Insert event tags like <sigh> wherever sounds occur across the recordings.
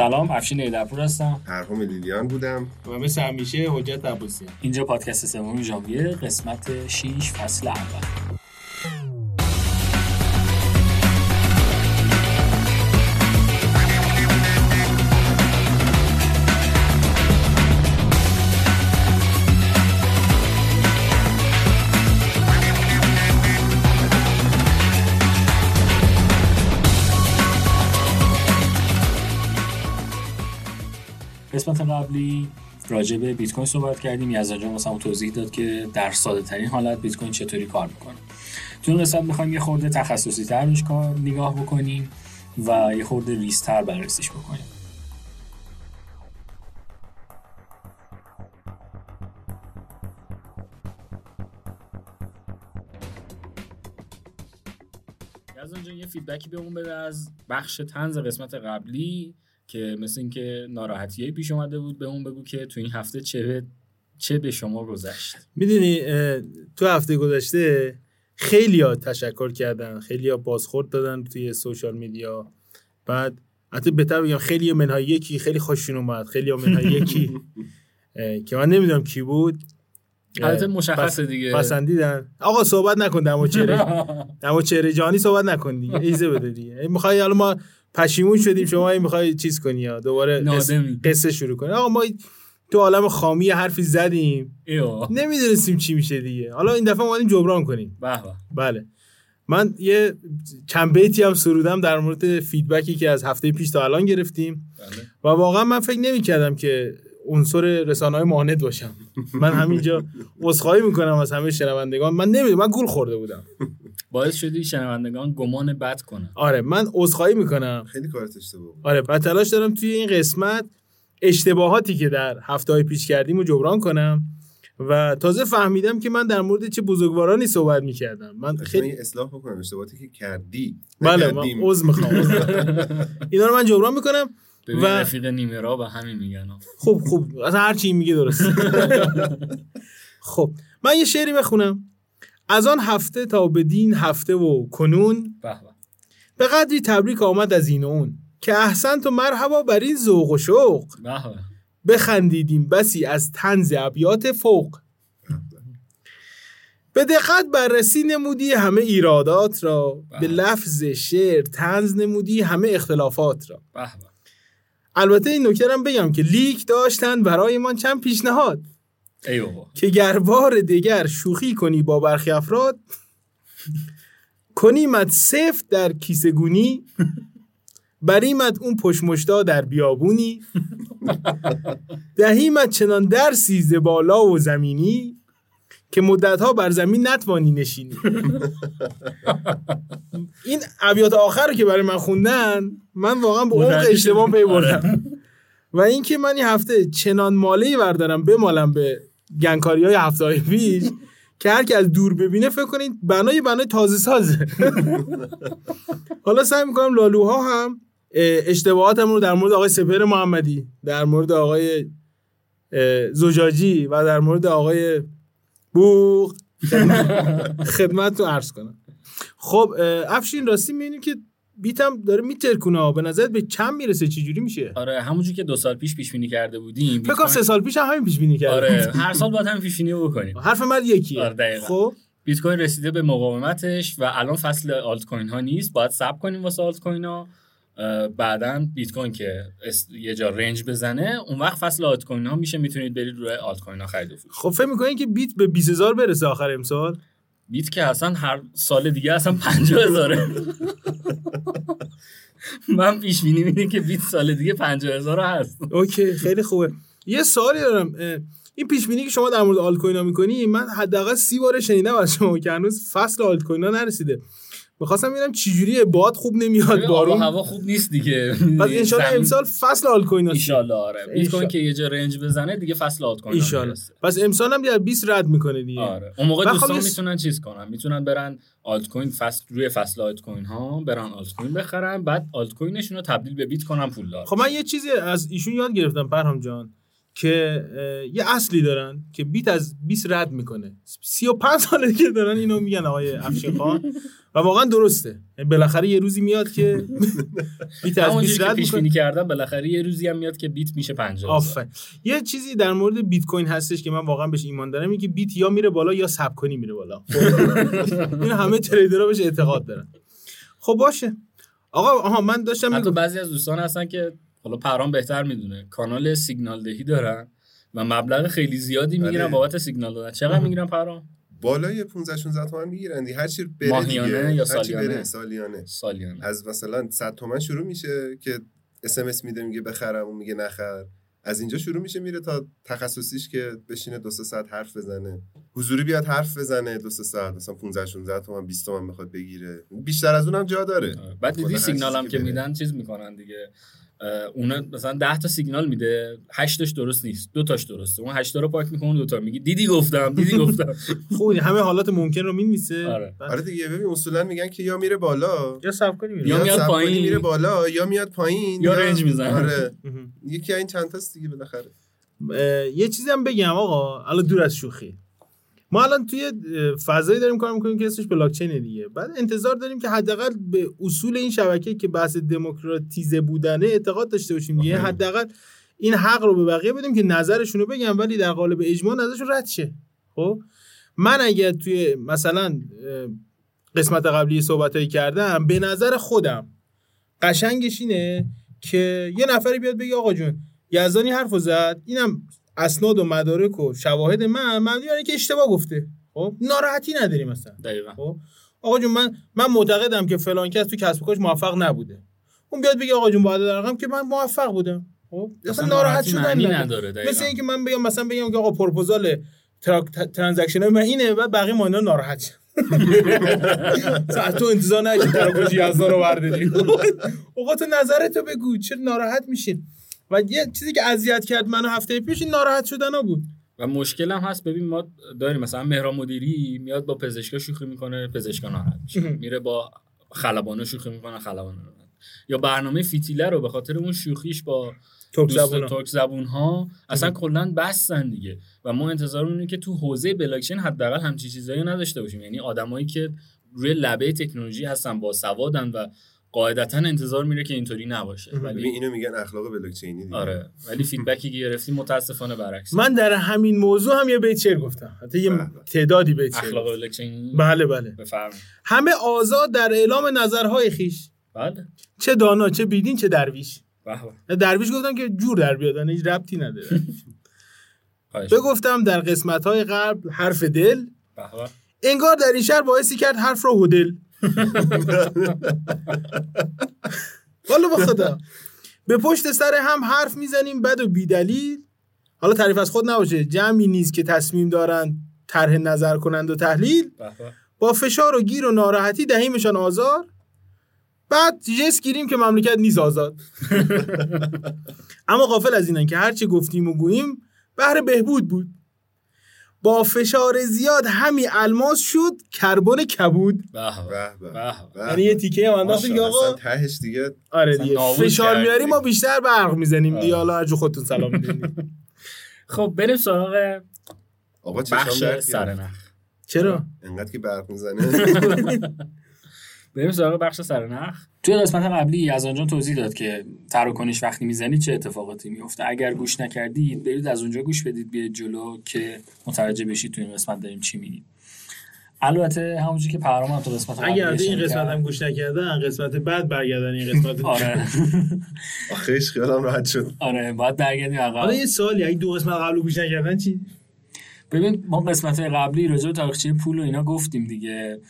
سلام افشین ایدرپور هستم. پرهام لیلیان بودم. و مثل همیشه حجت عباسی. اینجا پادکست سوم ژانویه قسمت 6 فصل اول. قبلی راجع به بیت کوین صحبت کردیم. از آنجا مثلا توضیح داد که در ساده ترین حالت بیت کوین چطوری کار می‌کنه. تو این قسمت می‌خوایم یه خورده تخصصی تر نگاه بکنیم و یه خورده ریستر بررسیش بکنیم. از آنجا یه فیدبکی بهمون بده از بخش تنز قسمت قبلی. که مثل اینکه ناراحتیه پیش اومده بود به اون بگو که تو این هفته چه چه به شما گذشت. می‌دونی تو هفته گذشته خیلی ها تشکر کردن خیلی ها بازخورد دادن توی سوشال میدیا. بعد حتی بهتر بگم خیلی منهای یکی خیلی خوششون اومد خیلی منهای یکی. <laughs> که من نمی‌دونم کی بود. البته مشخصه دیگه. پسندیدن. آقا صحبت نکن دمو چهره <laughs> دمو چهره جانی صحبت نکن دیگه. ایزه بده دیگه. می‌خوای حالا ما پشیمون شدیم شما می‌خوای چیز کنی یا دوباره قصه شروع کنی. آقا ما تو عالم خامی حرفی زدیم. نمی‌دونستیم چی میشه دیگه. حالا این دفعه اومدیم جبران کنیم. بله بله. من یه چند بیتی هم سرودم در مورد فیدبکی که از هفته پیش تا الان گرفتیم. بله. و واقعا من فکر نمی‌کردم که عنصر رسانه های ماند باشم. من همینجا عذرخواهی می‌کنم از همه شنوندگان. من نمی‌دونم من گول خورده بودم. باعث شدی شنوندگان گمان بد کنن. آره من عذرخواهی می‌کنم. خیلی کارت اشتباه آره بعد تلاش دارم توی این قسمت اشتباهاتی که در هفته های پیش کردیم رو جبران کنم و تازه فهمیدم که من در مورد چه بزرگوارانی صحبت می‌کردم. من خیلی اصلاح بکنم اشتباهاتی که کردی بله من عذر می‌خوام. <laughs> اینا رو من جبران می‌کنم. و رفیق نیمه را به همین میگن. خوب خوب اصلا هر چی میگه درست. <laughs> خب من یه شعری بخونم. از آن هفته تا بدین هفته و کنون به قدری تبریک آمد از این و اون که احسن تو مرحبا بر این ذوق و شوق. بخندیدیم بسی از تنز ابیات فوق. به دقت بررسی نمودی همه ایرادات را. به لفظ شعر تنز نمودی همه اختلافات را. البته این نکرم بگم که لیک داشتن برایمان چند پیشنهاد. که گر بار دیگر شوخی کنی با برخی افراد کنیمت سفت در کیسه گونی بریمت اون پشمشتا در بیابونی دهیمت چنان در سیزه بالا و زمینی که مدتها بر زمین نتوانی نشینی. این ابیات آخر رو که برای من خوندن من واقعا به عمق اشتباه پی بردم. و اینکه من این هفته چنان ماله بردارم بمالم به گنکاری های هفته های پیش که هر کی از دور ببینه فکر کنید بنای بنای تازه سازه. حالا سعی می‌کنم لالوها هم اشتباهاتم رو در مورد آقای سپر محمدی در مورد آقای زجاجی و در مورد آقای بوغ <laughs> خدمت رو عرض کنم. خب افشین راستی می‌بینیم که بیتم داره میترکونه به نظرت به چند می‌رسه؟ چی جوری میشه؟ آره همونجوری که دو سال پیش پیش بینی کرده بودیم فکر کنم سه سال پیش هم همین پیش بینی کرده آره هر سال باید همین پیش بینی بکنیم. <laughs> حرف من یکیه. آره خب؟ بیت کوین رسیده به مقاومتش و الان فصل آلت کوین ها نیست. باید صبر کنیم واسه آلت کوین ها. بعدا بیت کوین که یه جا رنج بزنه اون وقت فصل آلت کوین ها میشه می‌تونید برید روی آلت کوین ها خرید خب فکر می‌کنین که بیت به 20000 برسه آخر امسال؟ بیت که اصلا هر سال دیگه اصلا 50000 من پیش بینی میدم که 20 سال دیگه 50000 هست. OK خیلی خوبه. یه سوالی دارم این پیش بینی که شما در مورد آلت کوین ها می‌کنی من حداقل سی بار شنیدم از شما که هنوز فصل آلت کوین ها نرسیده. می‌خواستم ببینم چه جوریه باد خوب نمیاد بارون. هوا خوب نیست دیگه. پس ان شاء امسال فصل آلت کوین هست ان آره. بیت کوین که یه جا range بزنه دیگه فصل آلت کوین ان پس امسال هم دیگه 20 رد می‌کنه دیگه. آره. اون موقع خب دوستان می‌تونن چیز کنن. می‌تونن برن آلت کوین فصل روی فصل آلت کوین ها برن آلت کوین بخرن بعد آلت کوینشون رو تبدیل به بیت کنن پول دار. خب من یه چیزی از ایشون یاد گرفتم پرهام جان. که یه اصلی دارن که بیت از 20 رد می‌کنه. 35 ساله که دارن اینو میگن آقای افشین خان. و واقعا درسته. یعنی بالاخره یه روزی میاد که <laughs> بیت از 20 رد پیش بینی کردم بالاخره یه روزی هم میاد که بیت میشه 50 آفرین. یه چیزی در مورد بیت کوین هستش که من واقعا بهش ایمان دارم اینه که بیت یا میره بالا یا سب کنی میره بالا. <laughs> این همه تریدرها بهش اعتقاد دارن. خب باشه. آقا آها من داشتم حتی بعضی از دوستان هستن که حالا پرام بهتر می‌دونه. کانال سیگنال دهی دارن و مبلغ خیلی زیادی می‌گیرن بله. بابت سیگنال دادن. چقدر می‌گیرن پرام بالای 15 16 تومن می‌گیرن هر چی بره ماهیانه یا سالیانه بره سالیانه؟ سالیانه. از مثلا 100 تومن شروع میشه که اس ام اس میده میگه بخرم و میگه نخر. از اینجا شروع میشه میره تا تخصصیش که بشینه دو سه ساعت حرف بزنه. حضوری بیاد حرف بزنه دو سه ساعت. مثلا 15 16 تومن 20 تومن بخواد بگیره. بیشتر از اونم جا داره. بعد دیدی سیگنال هم که میدن چیز می‌کنن دیگه. اون مثلا 10 تا سیگنال میده 8 تاش درست نیست دو تاش درسته. اون 8 تا رو پاک می‌کنه دو تا میگه دیدی گفتم دیدی گفتم. <laughs> خوب همه حالات ممکن رو می‌نویسه. آره. آره دیگه ببین اصولا میگن که یا میره بالا. یا صف کنی میره. یا میاد پایین. میره بالا یا میاد پایین یا رنج می‌زنه. آره. <laughs> یکی این چند تاست دیگه بالاخره. یه چیزی هم بگم آقا الان دور از شوخی. ما الان توی فضایی داریم کار می‌کنیم که اسمش بلاک چین دیگه. بعد انتظار داریم که حداقل به اصول این شبکه که بحث دموکراتیزه بودنه اعتقاد داشته باشیم دیگه. حداقل این حق رو به بقیه بدیم که نظرشون رو بگم ولی در قالب اجماع نظرشون رد شه. خب؟ من اگر توی مثلا قسمت قبلی صحبتایی کردم به نظر خودم قشنگش اینه که یه نفری بیاد بگه آقا جون یزدانی حرف زد اینم اسناد و مدارک و شواهد من من که اشتباه گفته. خب؟ ناراحتی نداریم مثلا دقیقاً. خب؟ آقا جون من من معتقدم که فلان کس تو کسب و کارش موفق نبوده. اون بیاد بگه آقا جون باید رقم که من موفق بودم. خب؟ اصلا ناراحت شدن نداره. مثل اینکه من بگم مثلا بگم که آقا پروپوزال transaction من اینه و بقیه ما ناراحت شد <laughs> تو انتظار نداشتی تراکنش یزدان رو برداری. <laughs> آقا تو نظرتو بگو چرا ناراحت میشین؟ و یه چیزی که اذیت کرد منو هفته پیش این ناراحت شدن بود. و مشکل هم هست. ببین ما داریم مثلا مهران مدیری میاد با پزشکا شوخی می‌کنه پزشکا ناراحت میشه. میره با خلبانا شوخی می‌کنه خلبانا یا برنامه فیتیله رو به خاطر اون شوخیش با ترک زبون, ترک زبون ها اصلا کلا بستن دیگه. و ما انتظار اینه که تو حوزه بلاکچین حداقل همچی چیزایی نداشته باشیم. یعنی آدمایی که روی لبه تکنولوژی هستن با سوادن و قاعدتا انتظار میره که اینطوری نباشه. ولی اینو میگن اخلاق بلاکچینی دیگه. آره. ولی فیدبکی که گرفتیم متاسفانه برعکس من در همین موضوع هم یه بیت شعر گفتم. حتی یه بله. تعدادی بیت شعر اخلاق بلاکچینی؟ بله بله. بفرمایید. همه آزاد در اعلام نظرهای خیش. بله. چه دانا چه بیدین چه درویش. بله درویش گفتم که جور در بیاد هیچ ربطی نداره. بگفتم در قسمت های قبل حرف دل. انگار در این شهر باعثی کرد حرف رو هدل. والا با خدا. به پشت سر هم حرف می‌زنیم بد و بیدلیل. حالا تعریف از خود نباشه. جمعی نیست که تصمیم دارن طرح نظر کنند و تحلیل. با فشار و گیر و ناراحتی دهیمشان آزار. بعد جس گیریم که مملکت نیست آزاد. <laughs> اما قافل از اینن که هرچی گفتیم و گوییم بهر بهبود بود. با فشار زیاد همین الماس شد کربن کبود. یعنی یه تیکه هم انداختیم که آقا؟ تهش دیگه آره دیگه. فشار میاری ما بیشتر برق می‌زنیم دیگه. حالا هرجو خودتون سلام می‌دونیم <laughs> خب بریم سراغ آقا بخش سرنخ چرا؟ انقدر که برق می‌زنه. <laughs> <laughs> بریم سراغ بخش سرنخ توی قسمت قبلی از آنجا توضیح داد که تراکنش وقتی می‌زنی چه اتفاقاتی میفته اگر گوش نکردید برید از اونجا گوش بدید بیاید جلو که متوجه بشید توی این قسمت داریم چی میگیم. البته همونجوری که پرام هم تو قسمت اگر این قسمت هم گوش نکردن قسمت بعد برگردن این قسمت. <laughs> آره. <laughs> آخیش خیالم راحت شد. آره باید برگردیم عقب. حالا یه سوالی اگه دو قسمت قبل گوش نکردن چی؟ ببین ما قسمت قبلی راجع به تاریخچه پول و اینا گفتیم دیگه.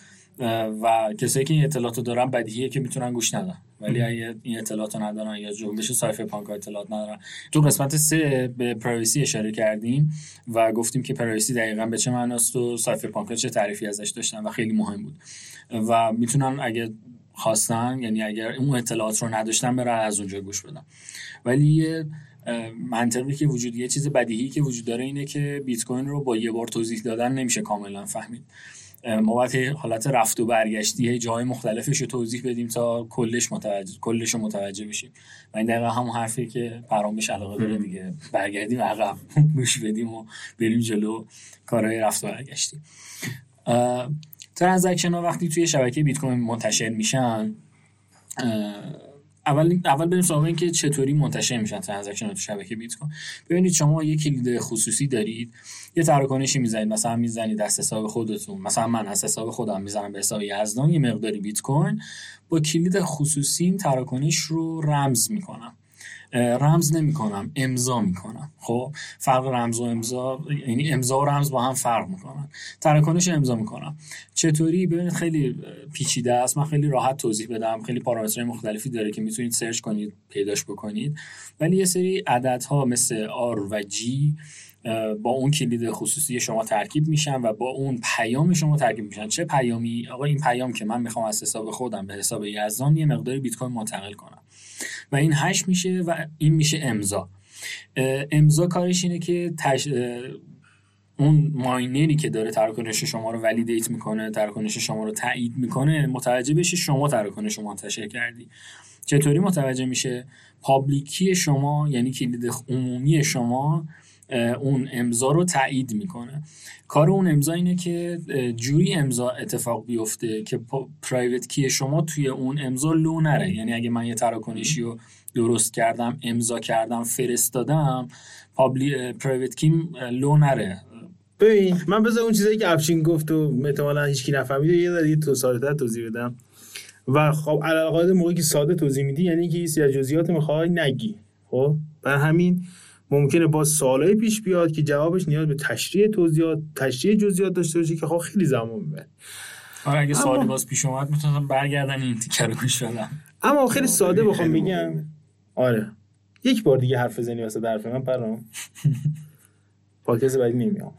و کسایی که این اطلاعات رو دارن بدیهیه که می‌تونن گوش ندن. ولی اگه این اطلاعات ندارن یا جنبش cypherpunk اطلاعات ندارن. تو قسمت سه به privacy اشاره کردیم و گفتیم که privacy دقیقا به چه معناست و cypherpunk چه تعریفی ازش داشتن و خیلی مهم بود. و می‌تونن اگه خواستن یعنی اگر اون اطلاعات رو نداشتن برن از اونجا گوش بدن. ولی منطقی که وجود یه چیز بدیهی که وجود داره اینه که بیت کوین رو با یه بار توضیح دادن نمیشه کاملا فهمید. ما باید حالت رفت و برگشتی جای مختلفش رو توضیح بدیم تا کلش متوجه کلش رو متوجه بشیم. و این دقیقا همون حرفی که پرام بهش علاقه داره دیگه. برگردیم عقب گوش بدیم و بریم جلو کارهای رفت و برگشتی. ترانزکشن ها وقتی توی شبکه بیت کوین منتشر میشن اول اول بریم سراغ اینکه چطوری منتشر میشن transaction تو شبکه بیت کوین. ببینید شما یک کلید خصوصی دارید یه تراکنشی می‌زنید. مثلا می‌زنید از حساب خودتون. مثلا من از حساب خودم می‌زنم به حساب یزدان یه مقداری بیت کوین. با کلید خصوصی تراکنش رو رمز می‌کنم. رمز نمی کنم امضا می کنم خب فرق رمز و امضا یعنی امضا و رمز با هم فرق می‌کنن. تراکنش امضا می‌کنم. چطوری؟ ببینید خیلی پیچیده است. من خیلی راحت توضیح بدم. خیلی پارامترهای مختلفی داره که می‌تونید search کنید پیداش بکنید. ولی یه سری عددها مثل R و G با اون کلید خصوصی شما ترکیب میشن و با اون پیام شما ترکیب میشن. چه پیامی؟ آقا این پیام که من می‌خوام از حساب خودم به حساب یزدان یه مقدار بیت کوین منتقل کنم. و این hash میشه و این میشه امضا. امضا کارش اینه که تش... اون ماینری که داره تراکنش شما رو validate می‌کنه تراکنش شما رو تایید می‌کنه متوجه بشه شما تراکنش رو منتشر کردی. چطوری متوجه میشه؟ public key شما یعنی کلید عمومی شما اون امضا رو تایید می‌کنه. کار اون امضا اینه که جوری امضا اتفاق بیفته که private key شما توی اون امضا لو نره. یعنی اگه من یه تراکنشی رو درست کردم امضا کردم فرستادم پابلی پرایوت کیم لو نره. ببین من بذار اون چیزایی که افشین گفت و احتمالاً هیچکی نفهمید یه ذره تو ساده‌تر توضیح بدم. و خب علاقه موقعی که ساده توضیح میدی یعنی که یه جزئیات می‌خوای نگی. خب؟ بر همین ممکنه با سوالای پیش بیاد که جوابش نیاز به تشریح توضیحات تشریح جزئیات داشته باشه که خب خیلی زمان می‌بره. آره اگه سوالی باز پیش اومد می‌تونم برگردن این تیکر رو گوش اما خیلی ساده بخوام بگم. آره. یک بار دیگه حرف بزنی واسه حرف من پرام. <laughs> پادکست بعدی نمیام.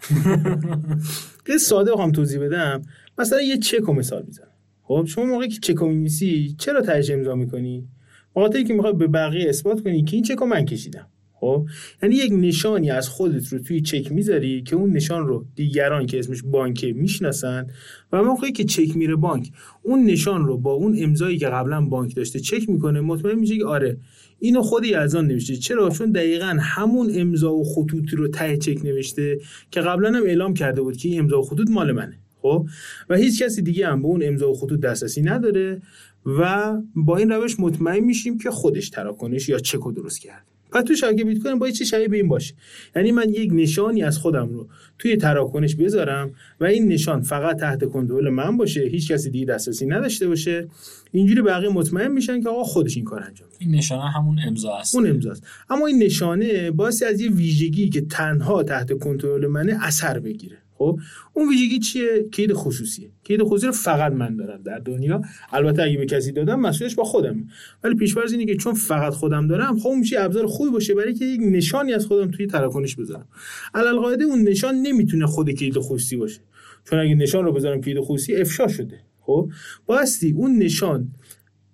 خیلی ساده بخوام توضیح بدم. مثلا یه چک رو مثال می‌زنم. خب شما موقعی که چک می‌نویسی چرا ترجمه امضا می‌کنی؟ بخاطر که می‌خوای به بقیه اثبات کنی که این چک من کشیدم. خب؟ یعنی یک نشانی از خودت رو توی چک می‌ذاری که اون نشان رو دیگران که اسمش بانکه می‌شناسن و موقعی که چک میره بانک اون نشان رو با اون امضایی که قبلا بانک داشته چک می‌کنه مطمئن میشه که آره اینو خود یزدان نوشته. چرا؟ چون دقیقا همون امضا و خطوطی رو ته چک نوشته که قبلا هم اعلام کرده بود که این امضا و خطوط مال منه خب؟ و هیچ کسی دیگه هم به اون امضا و خطوط دسترسی نداره و با این روش مطمئن میشیم که خودش تراکنش یا چک رو درست کرده. پس تو شبکه بیت کوین باید چه شبیه به این باشه. یعنی من یک نشانی از خودم رو توی تراکنش بذارم و این نشان فقط تحت کنترل من باشه هیچ کسی دیگه دسترسی نداشته باشه. اینجوری بقیه مطمئن میشن که آقا خودش این کار انجام این نشانه همون امضا است. اون امضاست اما این نشانه باعث از یه ویژگی که تنها تحت کنترل منه اثر بگیره. خب؟ اون ویژگی چیه؟ کید خصوصیه. کید خصوصی رو فقط من دارم در دنیا. البته اگه به کسی دادم مسئولش با خودم. ولی پیش‌فرض اینه که چون فقط خودم دارم خب میشه ابزار خوبی باشه برای که یک نشانی از خودم توی تراکنش بذارم. علل اون نشان نمی‌تونه خود کید خصوصی باشه. چون اگه نشان رو بذارم کید خصوصی افشا شده. خب؟ باستی اون نشان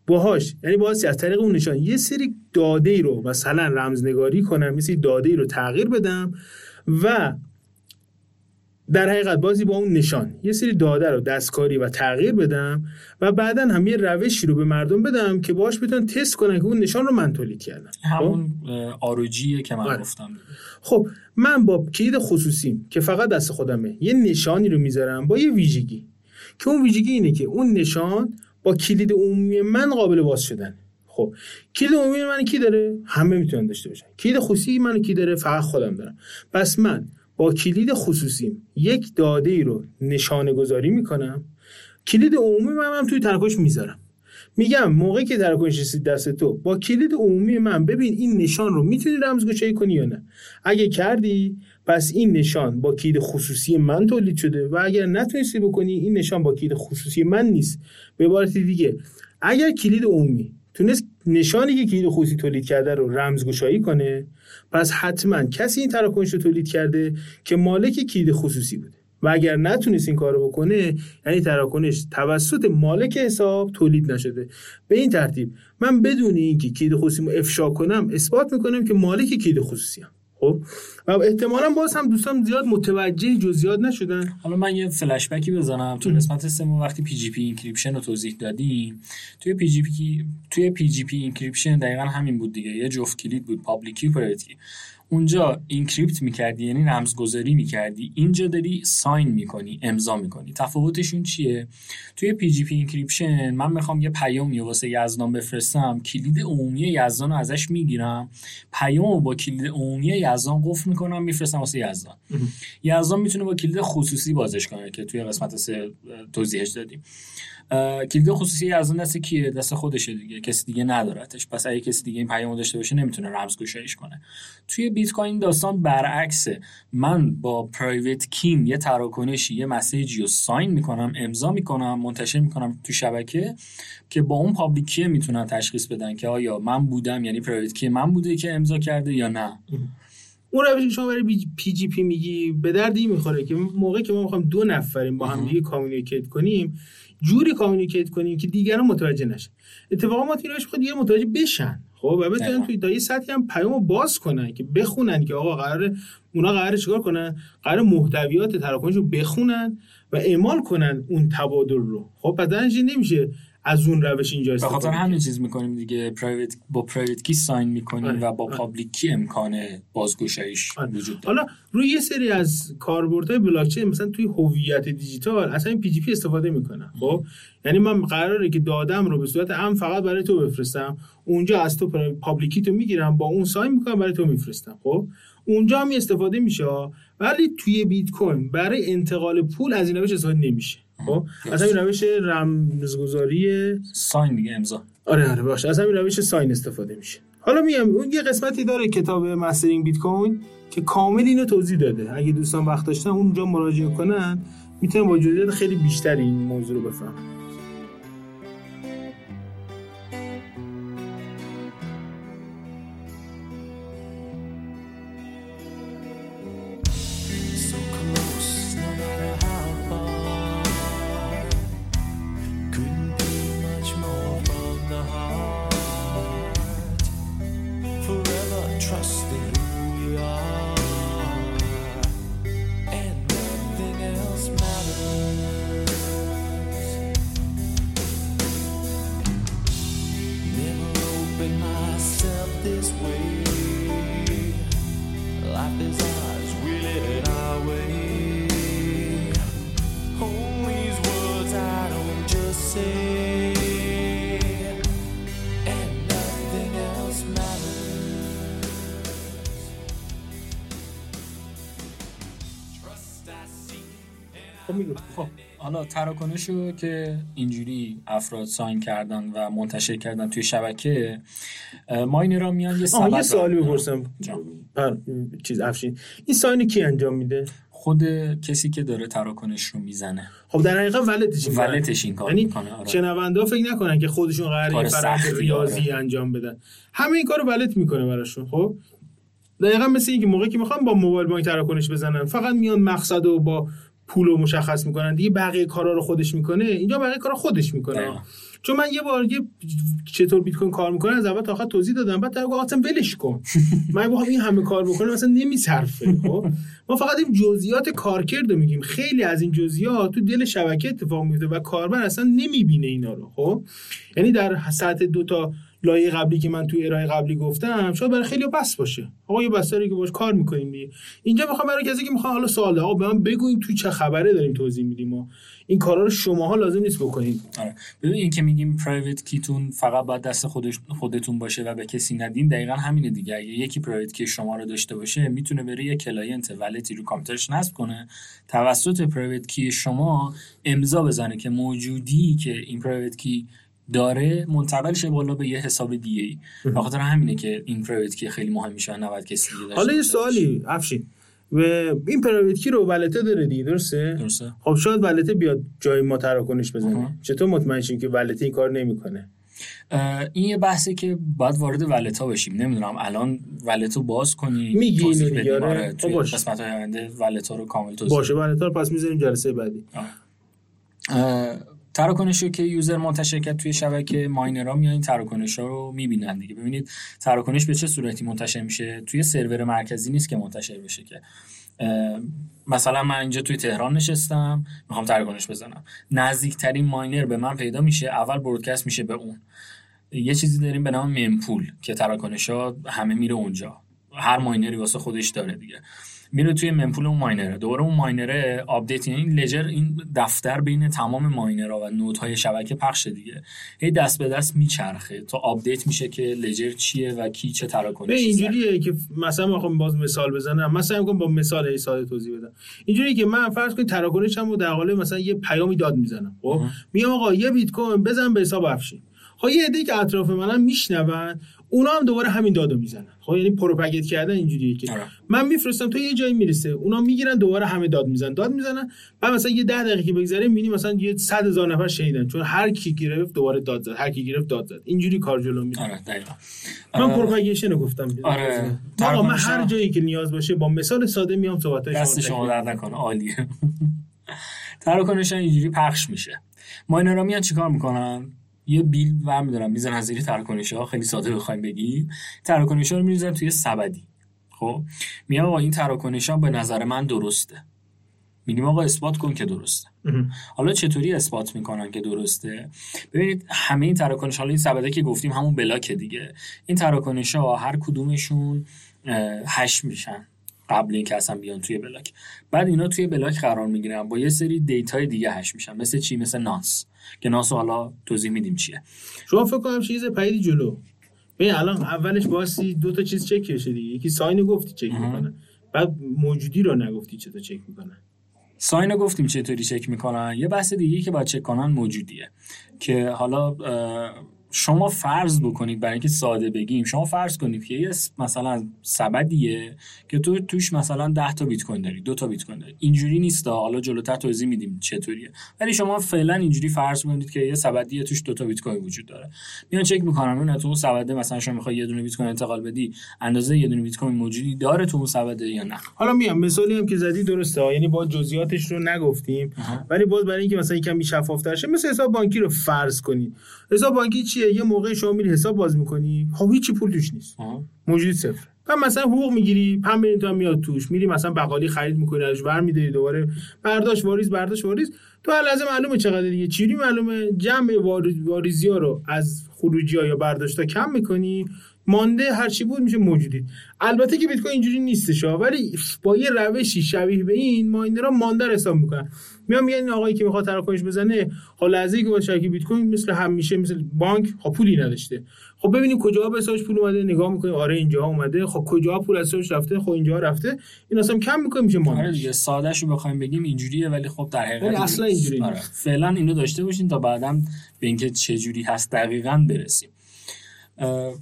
باهاش یعنی باستی از طریق اون نشان یه سری داده ای رو مثلا رمزنگاری کنم مثل داده ای رو تغییر بدم و در حقیقت بازی با اون نشان. یه سری داده رو دستکاری و تغییر بدم و بعدا هم یه روشی رو به مردم بدم که باش بتونن تست کنن که اون نشان رو من تولید کردم. همون آروجیه که من آره. گفتم. خب من با کلید خصوصیم که فقط دست خودمه یه نشانی رو می‌ذارم با یه ویژگی. که اون ویژگی اینه که اون نشان با کلید عمومی من قابل باز شدن. خب کلید عمومی من کی داره؟ همه می‌تونن داشته باشن. کلید خصوصی من کی داره؟ فقط خودم دارم. پس من با کلید خصوصیم. یک داده ای رو نشانه گذاری می‌کنم. کلید عمومی من هم توی تراکنش می‌ذارم. میگم موقعی که تراکنش رسید دست تو با کلید عمومی من ببین این نشان رو می‌تونی رمزگشایی کنی یا نه؟ اگه کردی پس این نشان با کلید خصوصی من تولید شده و اگر نتونستی بکنی این نشان با کلید خصوصی من نیست. به عبارت دیگه اگر کلید عمومی تونست نشانی که کلید خصوصی تولید کرده رو رمزگشایی کنه پس حتما کسی این تراکنش رو تولید کرده که مالک کلید خصوصی بوده. و اگر نتونست این کارو بکنه یعنی تراکنش توسط مالک حساب تولید نشده. به این ترتیب من بدون اینکه کلید خصوصی رو افشا کنم اثبات می‌کنم که مالک کلید خصوصی هم خب. و احتمالا باز هم دوستان زیاد متوجه جزئیات نشدن. حالا من یه فلش بکی بزنم. تو قسمت سوم وقتی PGP encryption رو توضیح دادیم توی PGP توی PGP encryption دقیقا همین بود دیگه. یه جفت کلید بود public key اونجا encrypt می‌کردی یعنی رمزگذاری می‌کردی. اینجا داری sign می‌کنی امضا می‌کنی. تفاوتشون چیه؟ توی PGP encryption من می‌خوام یه پیامی واسه یزدان بفرستم. کلید عمومی یزدان رو ازش می‌گیرم. پیام با کلید عمومی یزدان قفل می‌کنم میفرستم واسه یزدان. یزدان می‌تونه با کلید خصوصی بازش کنه که توی قسمت سه توضیحش دادیم. کلید خصوصی از اون دست کیه؟ دست خودشه دیگه. کسی دیگه ندارتش پس اگه کسی دیگه این پیامو داشته باشه نمی‌تونه رمزگشاییش کنه. توی بیت کوین داستان برعکسه. من با private key م یه تراکنشی یه message ی رو sign می‌کنم امضا می‌کنم منتشر می‌کنم تو شبکه که با اون public key ه می‌تونن تشخیص بدن که آیا من بودم یعنی private key من بوده که امضا کرده یا نه. اون روشی شما برای PGP میگی به دردی می‌خوره که موقعی که ما می‌خوایم دو نفریم با هم دیگه communicate کنیم جوری communicate کنیم که دیگران متوجه نشن. اتفاقا ما تیرش خود دیگه متوجه بشن. خب و بتونن توی تا یه سطحی هم پیامو باز کنن که بخونن که آقا قرار اونا قرار چیکار کنن؟ قرار محتویات تراکنش رو بخونن و اعمال کنن اون تبادل رو. خب پس نمیشه از اون روش اینجا استفاده خاطر همین چیز می‌کنیم دیگه. private با private key sign می‌کنیم آره. و با public key امکان بازگشایش آره. وجود داره. حالا روی یه سری از کاربردهای بلاک چین مثلا توی هویت دیجیتال اصلا این PGP استفاده می‌کنن. خب؟ یعنی من قراره که دادم رو به صورت ام فقط برای تو بفرستم. اونجا از تو public key تو می‌گیرم با اون sign می‌کنم برای تو میفرستم. خب؟ اونجا هم استفاده میشه. ولی توی بیت کوین برای انتقال پول از این روش استفاده نمیشه. خب از همین روش رمزگذاری ساین دیگه امضا. آره آره باشه. از همین روش ساین استفاده میشه. حالا میگم اون یه قسمتی داره کتاب مسترینگ بیت کوین که کامل اینو توضیح داده. اگه دوستان وقت داشتن اونجا مراجعه کنن. می‌تونن با جزئیات خیلی بیشتری این موضوع رو بفهمن. حالا تراکنش رو که اینجوری افراد ساین کردن و منتشر کردن توی شبکه ما این را میان یه سبب یه سوالی بپرسم. چیز افشین. این ساین کی انجام میده؟ خود کسی که داره تراکنش رو می‌زنه. خب در حقیقت ولتش این ولتش این کار یعنی می‌کنه آره. شنونده فکر نکنن که خودشون قراره فرآیند ریاضی آره. انجام بدن. همه این کارو ولت می‌کنه براشون خب؟ دقیقا مثل اینکه موقعی که می‌خوام با موبایل بانک تراکنش بزنن فقط میان مقصد و با پول رو مشخص می‌کنن. دیگه بقیه کارا رو خودش می‌کنه. اینجا بقیه کارا خودش می‌کنه. چون من یه بار یه چطور بیت کوین کار می‌کنه از اول تا آخر توضیح دادم. بعد طرف گفت ولش کن. <laughs> من بخوام این همه کار بکنه مثلا نمیصرفه. خب؟ ما فقط این جزئیات کارکرد رو میگیم. خیلی از این جزئیات تو دل شبکه اتفاق میفته و کاربر اصلا نمی‌بینه اینا رو. خب؟ یعنی در سطح دو تا لایه قبلی که من توی ارائه قبلی گفتم شاید برای خیلی بس باشه. آقا یه بستری که باش کار می‌کنیم دیگه. اینجا می‌خوام برای کسی که می‌خوان حالا سوال آقا به من بگوین تو چه خبره داریم توضیح میدیم و این کارا رو شماها لازم نیست بکنید. آره. ببین این که میگیم private key تون فقط باید دست خودش خودتون باشه و به کسی ندین دقیقا همینه دیگه. اگه یکی private key شما رو داشته باشه می‌تونه بره یه client wallet ی رو کامپیوترش نصب کنه. توسط private key شما امضا بزنه که موجودی که این private key داره منتقل شه بالا به یه حساب دیگه ای. بخاطر همینه که این پرایوت کی خیلی مهم میشه 90 کسی دیگه حالا یه سوالی افشین. و این پرایوت کی رو ولته داره دیگه درسته؟ درسته. خب شاید ولته بیاد جای ما تراکنش بزنه. چطور مطمئن شین که ولته این کار نمی‌کنه؟ این یه بحثه که باید وارد ولتا بشیم. نمی‌دونم الان ولتو باز کنی میگی اینو دیگه آره, آره، خب قسمت های آینده ولتا رو کامل توضیح باشه ولتا رو پس می‌ذاریم جلسه بعدی. رو که user منتشر کرد توی شبکه ماینرها میان این تراکنش ها رو می‌بینن دیگه. ببینید تراکنش به چه صورتی منتشر میشه؟ توی سرور مرکزی نیست که منتشر بشه که. مثلا من اینجا توی تهران نشستم می‌خوام تراکنش بزنم. نزدیکترین ماینر به من پیدا میشه اول broadcast میشه به اون. یه چیزی داریم به نام mempool که تراکنش ها همه میره اونجا. هر ماینری واسه خودش داره دیگه. میره توی mempool اون ماینره. دوباره اون ماینره آپدیت یعنی این ledger این دفتر بین تمام ماینرها و node های شبکه پخش دیگه. هی دست به دست میچرخه. تا آپدیت میشه که ledger چیه و کی چه تراکنشی اینجوریه که مثلا می‌خوام باز مثال بزنم. مثلا میگم با مثال ساده توضیح بدم. اینجوریه که من فرض کنید تراکنشمو در قالب مثلا یه پیامی داد می‌زنم. خب؟ میگم آقا یه بیت کوین بزن به حساب افشین. خب یه عده که اطراف منم میشنون اونا هم دوباره همین دادو می‌زنن. خب یعنی propagate کردن اینجوریه که آره. من میفرستم تو یه جایی می‌رسه. اونا می‌گیرن دوباره همه داد می‌زنن. داد می‌زنن بعد مثلا یه 10 دقیقه بگذره می‌بینی مثلا یه 100 هزار نفر شنیدن چون هر کی گرفت دوباره داد زد. هر کی گرفت داد زد. اینجوری کار جلو میره. آره دقیقاً. من propagation رو گفتم. آره. من هر جایی که نیاز باشه با مثال ساده میام صحبت دست شما در نکنه. عالیه. <laughs> تراکنش اینجوری پخش میشه. ماینرها میان چیکار می‌کنن؟ یه بیل و میدارم می‌زنن زیر تراکنش ها خیلی ساده بخوایم بگیم. تراکنش ها رو میریزن توی سبدی خب؟ میگم آقا این تراکنش ها به نظر من درسته. میگیم آقا اثبات کن که درسته. حالا چطوری اثبات می‌کنن که درسته؟ ببینید همه این تراکنش حالا این سبده که گفتیم همون بلاک دیگه. این تراکنش ها هر کدومشون هش میشن. قبل اینکه اصلا بیان توی بلاک. بعد اینا توی بلاک قرار می‌گیرن. با یه سری دیتای دیگه هش میشن. مثل چی؟ مثل nonce. که nonce حالا توضیح میدیم چیه. شما فکر کنم چیز پیدی جلو. ببین الان اولش باسی دو تا چیز چک کشه دیگه. یکی ساین گفتی چک می‌کنه. بعد موجودی رو نگفتی چطور چک می‌کنن ساین گفتیم چطوری چک می‌کنن. یه بحث دیگه که باید چک کنن موجودیه. که حالا شما فرض بکنید برای اینکه ساده بگیم شما فرض کنید که یه مثلا سبدیه که تو توش مثلا 10 تا بیت کوین داری دو تا بیت کوین داری. اینجوری نیست حالا جلوتر توضیح میدیم چطوریه. ولی شما فعلا اینجوری فرض کنید که یه سبدیه توش دو تا بیت کوین وجود داره. میان چک می‌کنن اون تو سبده مثلا شما می‌خوای یه دونه بیت کوین انتقال بدی اندازه یه دونه بیت کوین موجودی داره تو اون سبده یا نه؟ حالا میام مثالی هم که زدی درسته. یعنی با جزئیاتش رو نگفتیم. ولی باز برای اینکه مثلا یکم شفافتر شه مثل حساب بانکی رو فرض کنید. حساب بانکی چیه؟ یه موقع شما میری حساب باز می‌کنی. خب هیچی پول توش نیست. موجود صفر. و مثلا حقوق می‌گیری 5 میلیون تومن میاد توش. میری مثلا بقالی خرید می‌کنی ازش ور میداری دوباره. برداشت واریز برداشت واریز. تو لازم معلومه چقدر دیگه. چیری معلومه؟ جمع واریزی ها رو از خروجی ها یا برداشت ها کم می‌کنی. مانده هر چی بود میشه موجودی البته که بیت کوین اینجوری نیستش ولی با یه روشی شبیه به این ماینرها مانده حساب می‌کنن. میام میگن این آقایی که می‌خواد تراکنش بزنه خب لحظه‌ای که با شبکه بیت کوین مثل همیشه مثل بانک خب پولی نداشته. خب ببینیم کجا به حسابش پول اومده نگاه می‌کنیم آره اینجا اومده خب کجا پول از حسابش رفته خب اینجا رفته. این اصلا کم می‌کنه میشه مانده. آره دیگه سادهشو بخوایم بگیم اینجوریه ولی خب در حقیقت اصلا اینجوری آره. فعلا اینو داشته باشین تا بعدم به اینکه چه جوری هست دقیقاً برسیم.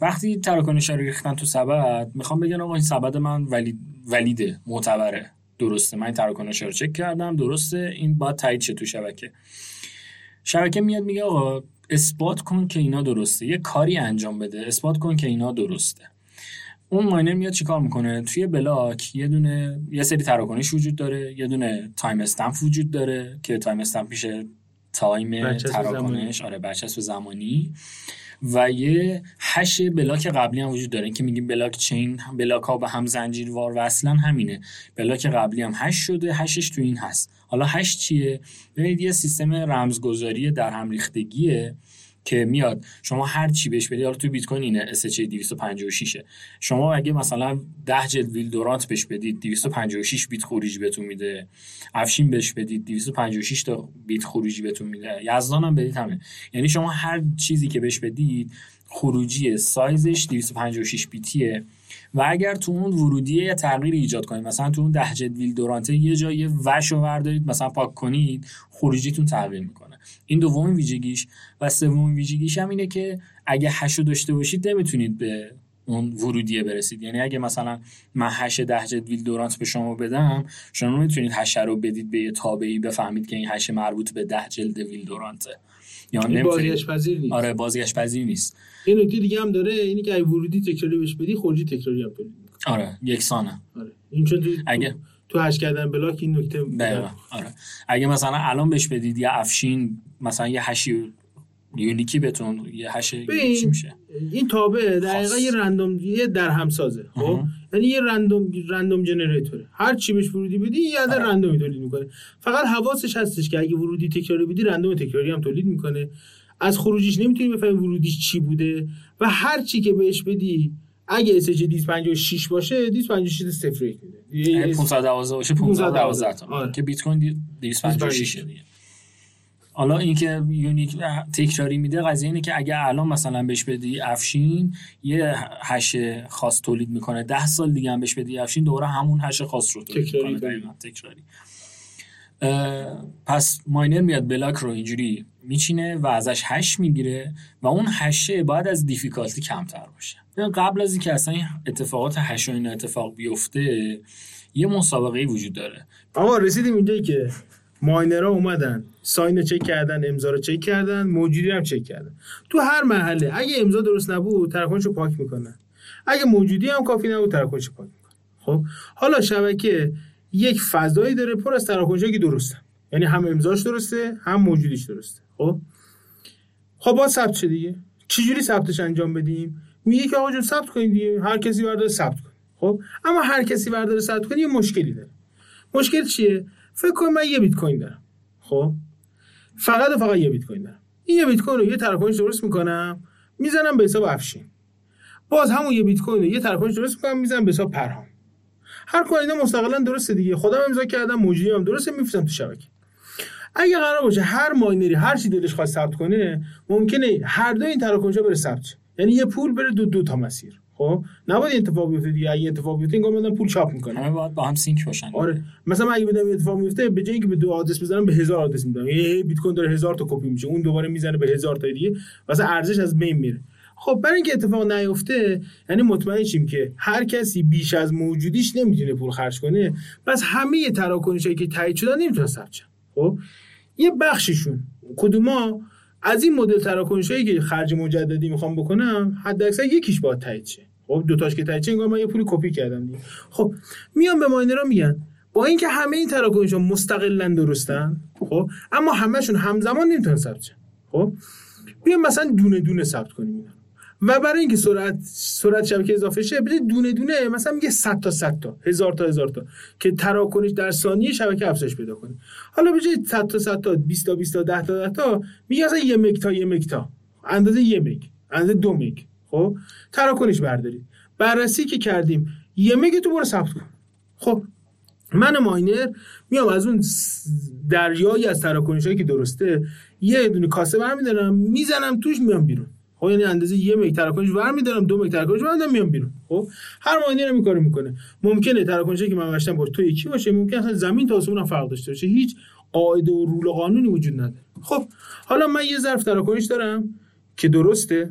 وقتی تراکنش رو ریختن تو سبد می‌خوام بگم آقا این سبد من ولید ولیده معتبره. درسته من تراکنش رو چک کردم درسته این باید تایید شه تو شبکه. شبکه میاد میگه آقا اثبات کن که اینا درسته. یه کاری انجام بده. اثبات کن که اینا درسته. اون ماینر میاد چیکار می‌کنه؟ توی بلاک یه دونه یه سری تراکنش وجود داره یه دونه timestamp وجود داره که timestamp میشه time تراکنش. آره برچسب زمانی و یه هش بلاک قبلی هم وجود داره که میگیم بلاک چین بلاک ها به هم زنجیروار و اصلا همینه. بلاک قبلی هم هش شده هشش تو این هست. حالا هش چیه؟ ببینید یه سیستم رمزگذاری در هم ریختگیه. که میاد شما هر چی بهش بدی حالا تو بیت کوین اینه SH 256 شما اگه مثلا 10 جلد ویل دورانت بهش بدید 256 بیت خروجی بهتون میده. افشین بهش بدید 256 تا بیت خروجی بهتون میده. یزدان هم بدید همه. یعنی شما هر چیزی که بهش بدید خروجی سایزش 256 بیتیه. و اگر تو اون ورودی یه تغییری ایجاد کنید مثلا تو اون ده جد ویل دورانته یه جای وش رو وردارید مثلا پاک کنید خروجیتون تغییر می‌کنه. این دومین ویژگیش. و سومین ویژگیش هم اینه که اگه هشو داشته باشید نمی‌تونید به اون ورودیه برسید. یعنی اگه مثلا من هش ده جلد ویل دورانت به شما بدم شما می‌تونید هش رو بدید به یه تابعی بفهمید که این هش مربوط به ده جلد ویل دورانته. یا یعنی بازگشت پذیر نیست. آره بازگشت پذیر نیست. این نکته دیگه هم داره اینی که اگه ورودی تکراری بهش بدی خروجی تکراری هم آره یکسانه. آره. این چون اگه تو هش کردن بلاک این نکته آره. اگه مثلا الان بهش بدید یا افشین مثلا یه هشی unique ی بتون یه هش چی میشه؟ این تابع دقیقا یه random یه درهم‌سازه خب یعنی یه random random generator ه. هر چی بهش ورودی بدی یه عدد random ی تولید می‌کنه. فقط حواسش هستش که اگه ورودی تکراری بدی random تکراری هم تولید می‌کنه. از خروجیش نمی‌تونی بفهمی ورودیش چی بوده و هر چی که بهش بدی اگه SHA 256 باشه 256 صفر یک میده. 512 باشه 512 تا. که بیت کوین 256 دیگه. حالا اینکه unique تکراری میده قضیه اینه که اگه الان مثلا بهش بدی افشین یه هش خاص تولید می‌کنه. ده سال دیگه هم بهش بدی افشین دوباره همون هش خاص رو تولید تکراری تکراری. پس ماینر میاد بلاک رو اینجوری میچینه و ازش هش می‌گیره و اون هشه باید از difficulty کمتر باشه. قبل از اینکه اصلا اتفاقات هش و این اتفاق بیفته یه مسابقه وجود داره. آقا رسیدیم اینجایی که ماینرها اومدن sign چک کردن امضا رو چک کردن موجودی هم چک کردن. تو هر محله اگه امضا درست نبود تراکنش رو پاک می‌کنن. اگه موجودی هم کافی نبود تراکنش پاک می‌کنن. خب؟ حالا شبکه یک فضایی داره پر از تراکنشایی که درسته. یعنی هم امضاش درسته هم موجودیش درسته. خب؟ خب با ثبت شه دیگه. چجوری ثبتش انجام بدیم؟ میگه که آقا جون ثبت کنید دیگه هر کسی برداره ثبت کن خب؟ اما هر کسی برداره ثبت کنه یه مشکلی داره. مشکل چیه؟ فکر کن من یه بیت کوین دارم خب؟ فقط و فقط یه بیت کوین دارم. این یه بیت کوین رو یه تراکنش درست می‌کنم می‌زنم به حساب افشین. باز همون یه بیت کوین رو یه تراکنش درست می‌کنم می‌زنم به حساب پرهام. هر کدوم مستقلا درسته دیگه. خودم امضا کردم موجودی هم درسته میفرستم تو شبکه. اگه قرار باشه هر ماینری هر چی دلش خواست ثبت کنه ممکنه هر دو این تراکنشا بره ثبت یعنی یه پول بره دو دو تا مسیر. خب؟ نباید اتفاق بیفته دیگه. اگه اتفاق بیفته انگار من پول چاپ می‌کنه. همه باید با هم sync باشن. آره. مثلا اگه بدم اتفاق میفته به جای اینکه به دو آدرس بزنم به هزار آدرس میدم. یه بیت کوین داره هزار تا کپی میشه. اون دوباره می‌زنه به هزار تا دیگه. واسه ارزش از بین میره. خب برای اینکه اتفاق نیفته یعنی مطمئن شیم که هر کسی بیش از موجودیش نمی‌تونه پول خرج کنه. پس همه تراکنشایی که تایید شدن نمی‌تونه ثبت خب؟ یه بخششون. کدوما از این مدل تراکنشایی که خرج مجددی می‌خوام بکنم حد اکثر یکیش باید تایید شه. خب دو تاش که تایید شه من یه پولی کپی کردم دیگه. خب میان به ماینرها میگن با اینکه همه این تراکنش ها مستقلا درستن خب اما همهشون همزمان نمی‌تونن ثبت خب بیام مثلا دونه دونه ثبت کنیم و برای اینکه سرعت سرعت شبکه اضافه شه بده دونه دونه مثلا میگه 100 تا 100 تا هزار تا هزار تا که تراکنش در ثانیه شبکه افزایش پیدا کنه. حالا به جای 100 تا 100 تا 20 تا 20 تا 10 تا 10 تا میگه اصلا یه مگ تا یه مگ تا. اندازه یه مگ اندازه دو مگ. خب؟ تراکنش بردارید. بررسی که کردیم یه مگ تو برو ثبت کن. خب؟ من ماینر میام از اون دریایی از تراکنش که درسته یه دونه کاسه برمیدارم می‌زنم توش میام بیرون. خب یعنی اندازه یه مگ تراکنش برمیدارم دو مگ تراکنش برمیدارم میام بیرون. خب هر ماینر همین کارو می‌کنه. ممکنه تراکنشی که من گشتم با تو یکی باشه ممکن اصلا زمین تا آسمون فرق داشته باشه. هیچ قاعده و rule قانونی وجود نداره. خب حالا من یه ظرف تراکنش دارم که درسته.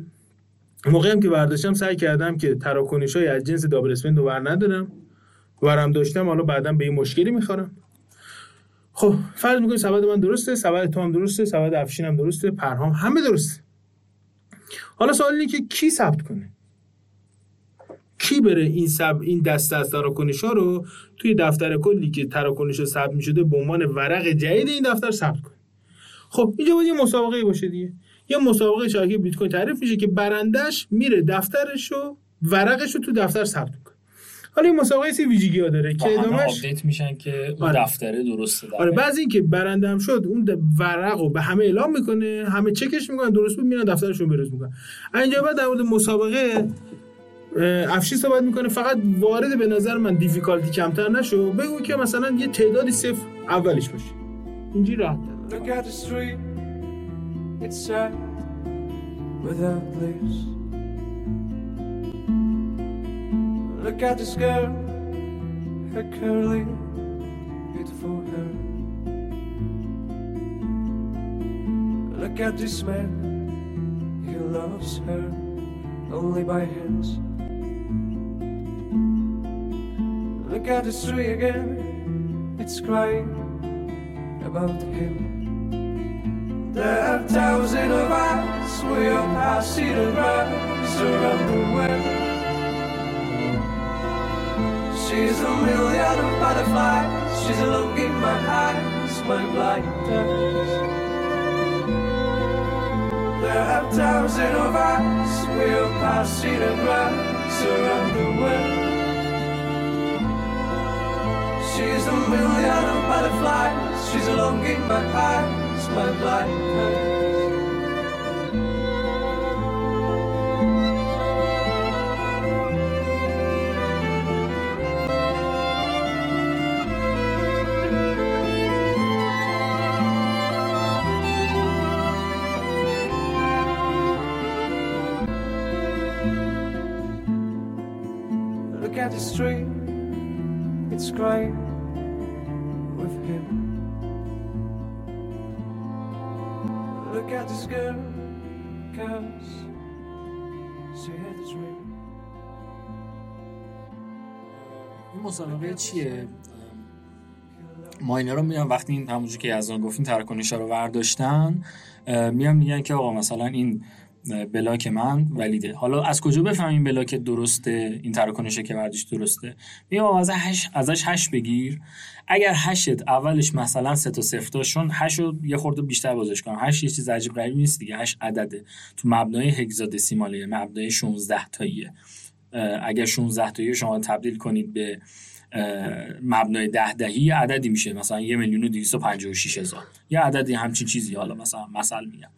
موقعی هم که برداشتم سعی کردم که تراکنش های از جنس double spend رو ندارم. ورم داشتم حالا بعدا به این مشکلی می‌خورم. خب فرض می‌کنیم سبد من درسته سبد تو هم درسته سبد افشین هم درسته پرهام همه درسته. حالا سوال اینه که کی ثبت کنه؟ کی بره این سب این دسته از تراکنش ها رو توی دفتر کلی که تراکنش ثبت می‌شده به عنوان ورق جدید این دفتر ثبت کنه؟ خب اینجا باید یه مسابقه باشه دیگه. یه مسابقه شبکه بیت کوین تعریف میشه که برندش میره دفترش رو ورقش رو تو دفتر ثبت کنه حالا این مسابقه سی ویژگی ها داره که ادامهش آپدیت میشن که اون آره. دفتره درسته آره بعضی اینکه برنده هم شد اون ورق رو به همه اعلام می‌کنه همه چکش می‌کنن درست بود میرن دفترشون بروز می‌کنن. اینجا بعد در مورد مسابقه افشی صحبت می‌کنه فقط وارد به نظر من دیفیکالتی کمتر نشو بگو که مثلا یه تعدادی صفر اولش باشه. اینجوری راحت Look at this girl, her curly, beautiful hair. Look at this man, he loves her only by hands. Look at this tree again, it's crying about him. There are thousands of us, we all pass it around, the world. She's a million of butterflies. She's a look in my eyes, my blinders. There are thousand of us. We'll pass in a glass around the world. She's a million of butterflies. She's a look in my eyes, my blinders. مسابقه چیه؟ ماینر رو میان وقتی این همونجور که الان گفتیم تراکنش رو ورداشتن میان میگن که آقا مثلا این بلاک من valid ه. حالا از کجا بفهمیم بلاک درسته؟ این تراکنشه که وردش درسته؟ میام از هش ازش هش بگیر. اگر هشش اولش مثلا سه تا صفر هش رو یه خورده بیشتر بازش کنم. هش یه چیز عجیب غریبی نیست دیگه. هش عدده. تو مبنای hexadecimal ه مبنای 16 تاییه. اگر 16 تایی شما تبدیل کنید به مبنای ده دهی عددی میشه. مثلا یه میلیون و دویست و هزار. یه عددی همچین چیزی. حالا مثلا مثل میگم.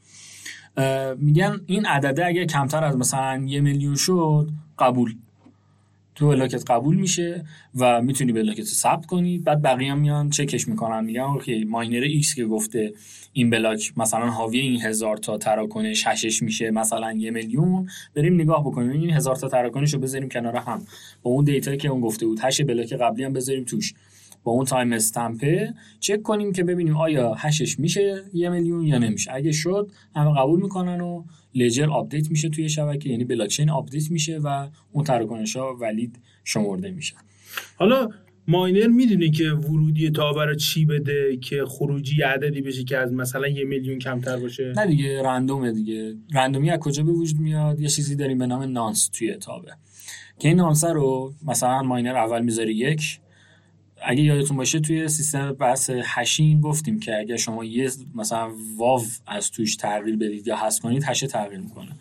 میگن این عدده اگر کمتر از مثلا یه میلیون شد قبول. تو بلاکت قبول میشه و می‌تونی بلاکت رو ثبت کنی. بعد بقیه هم میان چکش می‌کنن. میگن okay ماینر X که گفته این بلاک مثلا حاوی این هزار تا تراکنش هشش میشه مثلا یه میلیون. بریم نگاه بکنیم. این هزار تا تراکنش رو بذاریم کنار هم. با اون دیتایی که اون گفته بود هش بلاک قبلی هم بذاریم توش. با اون timestamp ه چک کنیم که ببینیم آیا هشش میشه یه میلیون یا نمیشه. اگه شد همه قبول می‌کنن و ledger آپدیت میشه توی شبکه یعنی بلاکچین آپدیت میشه و اون تراکنش ها valid شمرده میشه حالا ماینر می‌دونه که ورودی تابع رو چی بده که خروجی عددی بشه که از مثلا یه میلیون کمتر باشه؟ نه دیگه random ه دیگه. random ی از کجا به وجود میاد؟ یه چیزی داریم به نام nonce توی تابع. که این nonce رو مثلا ماینر اول می‌ذاره یک اگه یادتون باشه توی سیستم بحث hashing گفتیم که اگه شما یه مثلا واو از توش تغییر بدید یا حذف کنید هشه تغییر می‌کنه.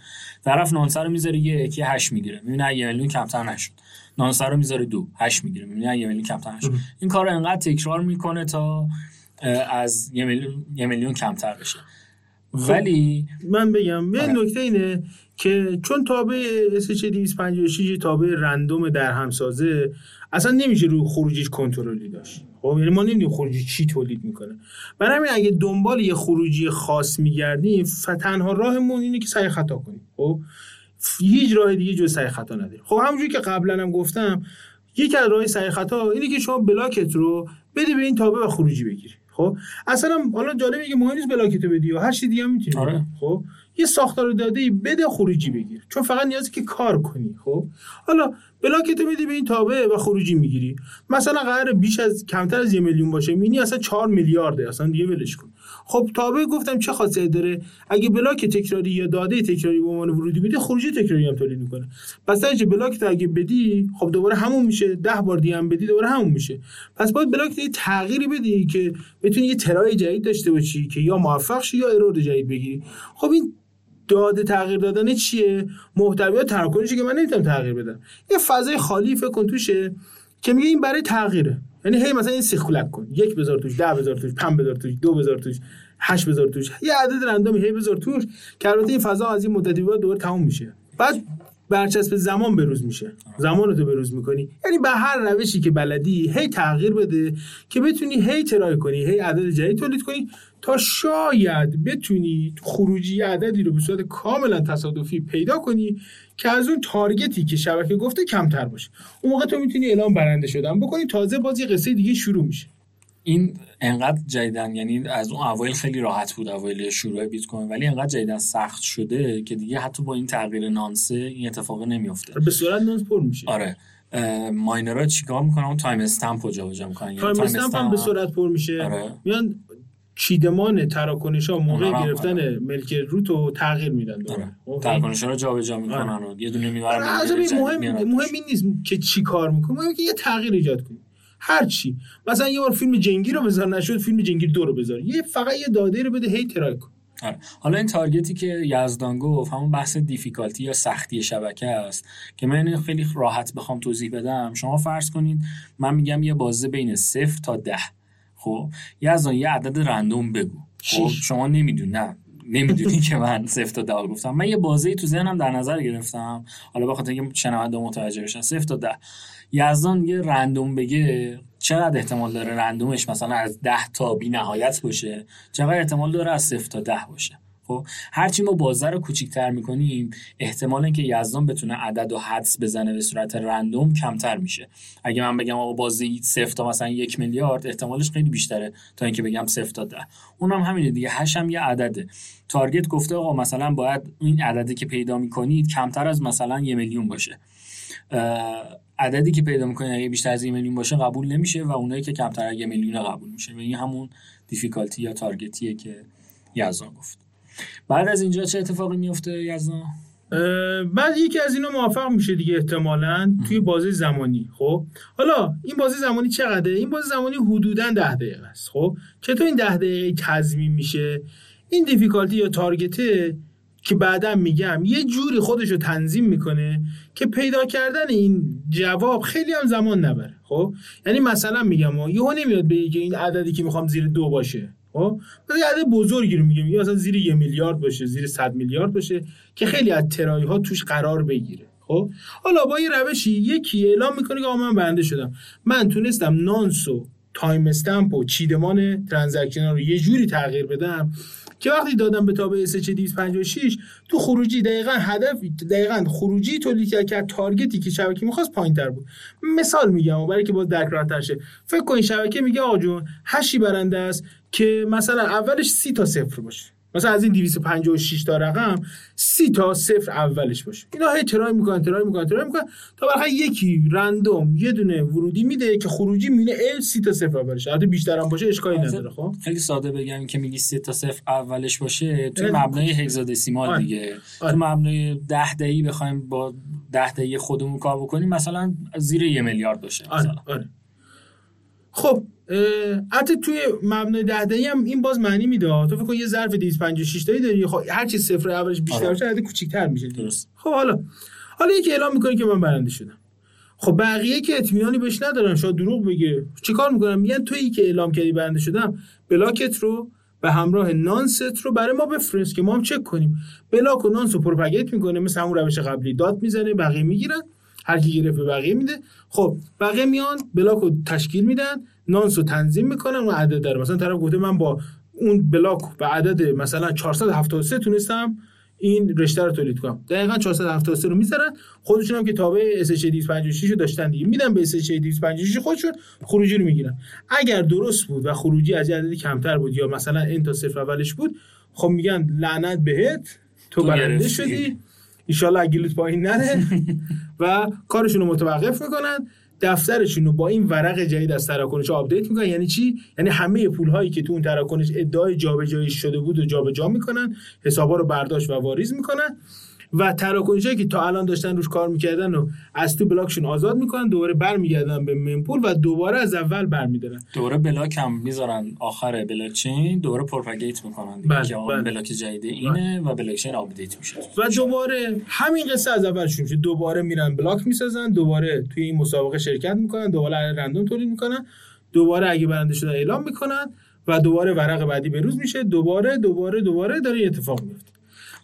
طرف nonce ه رو می‌ذاره یک یه هش می‌گیره. می‌بینه یه میلیون کمتر نشد. nonce ه رو می‌ذاره دو هش می‌گیره. می‌بینه یه میلیون کمتر نشد. این کار رو انقدر تکرار می‌کنه تا از یه میلیون, یه میلیون کمتر بشه. ولی من بگم یه نکته اینه که چون تابع SH256 تابع رندوم در همسازه اصلا نمیشه روی خروجیش کنترلی داشت. خب یعنی ما نمی‌دونیم خروجی چی تولید می‌کنه. برای همین اگه دنبال یه خروجی خاص میگردیم فتنها راهمون اینه که سعی خطا کنیم. خب هیچ راه دیگه جز سعی خطا نداریم. خب همونجوری که قبلا هم گفتم یکی از راه سعی خطا اینه که شما بلاکت رو بده به این تابع و خروجی بگیری. خب اصلا حالا جالبه که مهم نیست بلاکت رو بدی و هر چیز دیگه هم می‌تونی آره. خب یه ساختار داده بده خروجی بگیر. چون فقط نیازی که کار کنی خب؟ حالا بلاکت میدی به این تابع و خروجی می‌گیری. مثلا قرار بیش از کمتر از یه میلیون باشه. مینی اصلا 4 میلیارده. اصلا دیگه ولش کن. خب تابع گفتم چه خاصیت داره؟ اگه بلاک تکراری یا داده تکراری به عنوان ورودی بدی خروجی تکراری هم تولید می‌کنه. پس اگه بلاک اگه بدی خب دوباره همون میشه. 10 بار دیگه هم بدی دوباره همون میشه. پس باید بلاک یه تغییری بدی که بتونی یه ترای جدید داشته باشی که یا موفق شی یا ارور جدید بگیری. خب این داده تغییر دادن چیه؟ محتویات تراکنشی که من نمی‌تونم تغییر بدم. یه فضای خالی فکر کن توشه که میگه این برای تغییره. یعنی هی مثلا این سیرکولک کن. یک بذار توش ده بذار توش پنج بذار توش دو بذار توش هشت بذار توش. یه عدد رندومی هی بذار توش که البته این فضا از این مدتی بعد دوباره تموم میشه. بعد برچسب زمان بروز میشه. زمان تو بروز می‌کنی. یعنی به هر روشی که بلدی هی تغییر بده که بتونی هی ترای کنی هی عدد جدید تولید کنی تا شاید بتونی خروجی عددی رو به صورت کاملا تصادفی پیدا کنی که از اون تارگتی که شبکه گفته کمتر باشه. اون موقع تو می‌تونی اعلام برنده شدن بکنی. تازه باز یه قصه دیگه شروع میشه. این انقدر جدیدن یعنی از اون اوایل خیلی راحت بود اوایل شروع بیت کوین ولی انقدر جدیدن سخت شده که دیگه حتی با این تغییر نانسه این اتفاق نمیفته به صورت نانس پر میشه. آره. ماینرها چیکار می‌کنن؟ اون timestamp رو جابجا می‌کنن. timestamp هم به صورت پر میشه. آره. میان چیدمان تراکنش ها موقع هم گرفتن Merkle root رو تغییر میدن. آره. خب، تراکنش رو جابجا می‌کنن و یه دونه می‌برن آره، مهم. مهم این نیست که چی کار می‌کنه مهم که یه تغییر ایجاد کنی هر چی. مثلا یه بار فیلم جنگی رو بذار نشد فیلم جنگی دو رو بذار. یه فقط یه داده رو بده هی try کن. آره. حالا این target ی که یزدان گفت همون بحث difficulty یا سختی شبکه است که من خیلی راحت بخوام توضیح بدم. شما فرض کنید من میگم یه بازه بین صفر تا ده. خب یزدان یه عدد رندوم بگو. خب. شما نمی‌دونی نه. نمی‌دونی که من صفر تا ده گفتم. من یه بازه تو ذهنم در نظر گرفتم. حالا بخاطر اینکه شنونده متوجه بشن صفر تا ده. یزدان یه رندوم بگه چقدر احتمال داره رندومش مثلا از ده تا بی نهایت باشه؟ چقدر احتمال داره از صفر تا ده باشه؟ خب هرچی ما بازه رو کوچیک‌تر می‌کنیم احتمال اینکه یزدان بتونه عدد و حدس بزنه به صورت رندوم کمتر میشه. اگه من بگم آقا بازه صفر تا مثلا یک میلیارد احتمالش خیلی بیشتره تا اینکه بگم صفر تا ده. اونم همینه دیگه هش هم یه عدده. تارگت گفته آقا مثلا باید این عددی که پیدا می‌کنید کمتر از مثلا یه میلیون باشه. عددی که پیدا می‌کنید اگه بیشتر از یه میلیون باشه قبول نمیشه و اونایی که کمتر از یه میلیون قبول میشه. و این همون دیفیکالتی یا تارگتیه که یزدان گفت. بعد از اینجا چه اتفاقی میفته یزدان بعد یکی از اینا موفق میشه دیگه احتمالا توی بازه زمانی خب؟ حالا این بازه زمانی چقدره؟ این بازه زمانی حدودا ده دقیقه است خب؟ چطور این ده دقیقه تضمین میشه. این دیفیکالتی یا تارگته که بعدا میگم یه جوری خودش رو تنظیم می‌کنه که پیدا کردن این جواب خیلی هم زمان نبره خب؟ یعنی مثلا میگم یهو نمیاد که این عددی که می‌خوام زیر دو باشه. خب؟ یه عدد بزرگی رو میگم یا مثلا زیر یه میلیارد باشه زیر صد میلیارد باشه که خیلی از try ها توش قرار بگیره. خب؟ حالا با یه روشی یکی اعلام می‌کنه که من برنده شدم. من تونستم nonce و timestamp و چیدمان transaction رو یه جوری تغییر بدم که وقتی دادم به تابع SHA 256 تو خروجی دقیقا هدف دقیقا خروجی تولید کرد که target ی که شبکه می‌خواست پایین تر بود. مثال میگم برای که باز درک راحت شه. فکر کن شبکه میگه آقا جون هشی برنده است که مثلا اولش سی تا صفر باشه. مثلا از این 256 تا رقم سی تا صفر اولش باشه. اینا هی ترای می‌کنن ترای می‌کنن ترای می‌کنن. تا بالاخره یکی رندوم یه دونه ورودی میده که خروجی میونه ال سی تا صفر اولش حتی بیشتر هم باشه اشکالی نداره خب؟ خیلی ساده بگم که میگی سه تا صفر اولش باشه تو آره. مبنای هگزادسیمال آره. دیگه. آره. تو مبنای ده دهی بخوایم با ده دهی خودمون کار بکنیم مثلا زیر یه میلیارد باشه آره مثلا. آره. خب حتی توی مبنای ده دهی هم این باز معنی میده تو فکر کن یه ظرف 256 تایی داری خب هر چی صفر اولش بیشتر آره. باشه عدد کوچیک‌تر میشه. درست. خب حالا حالا یکی اعلام می‌کنه که من برنده شدم. خب بقیه که اطمینانی بهش ندارن شاید دروغ بگه. چیکار می‌کنم میگن تویی که اعلام کردی برنده شدم بلاکت رو به همراه نانست رو برای ما بفرست که ما هم چک کنیم. بلاک و nonce رو propagate می‌کنه مثل همون روش قبلی. داد می‌زنه بقیه می‌گیرن. هر کی گرفت به بقیه میده. خب بقیه میان بلاک رو تشکیل میدن. nonce رو تنظیم می‌کنن و عدد داره. مثلا طرف گفته من با اون بلاک به عدد مثلا 473 تونستم این رشته رو تولید کنم. دقیقا 473 رو می‌ذارن. خودشون هم که تابع SHA 256 رو داشتن دیگه. میدن به SHA 256 خودشون خروجی رو می‌گیرن. اگر درست بود و خروجی از عددی کمتر بود یا مثلا این تا صفر اولش بود خب میگن لعنت بهت تو تو برنده. شدی. ایشالله اگیلوت پایین نره <laughs> و کارشون رو متوقف می‌کنن. دفترشون رو با این ورق جدید از تراکنش آپدیت می‌کنن. یعنی چی؟ یعنی همه پول هایی که تو اون تراکنش ادعای جابجایی شده بود و جابجا می‌کنن حسابا رو برداشت و واریز می‌کنن. و تراکنش هایی که تا الان داشتن روش کار می‌کردن و از تو بلاکشون آزاد می‌کنن دوباره برمیگردن به mempool و دوباره از اول برمیدارن. دوره بلاک هم می‌ذارن آخر بلاک چین دوره propagate می‌کنن دیگه بله، که بله. بلاک جدید اینه و بلاک چین آپدیت میشه. و دوباره همین قصه از اول شروع میشه. دوباره میرن بلاک می‌سازن دوباره توی این مسابقه شرکت می‌کنن دوباره رندوم تولید می‌کنن دوباره اگه برنده شده اعلام می‌کنن و دوباره ورق بعدی بروز میشه. دوباره دوباره دوباره داره اتفاق میفته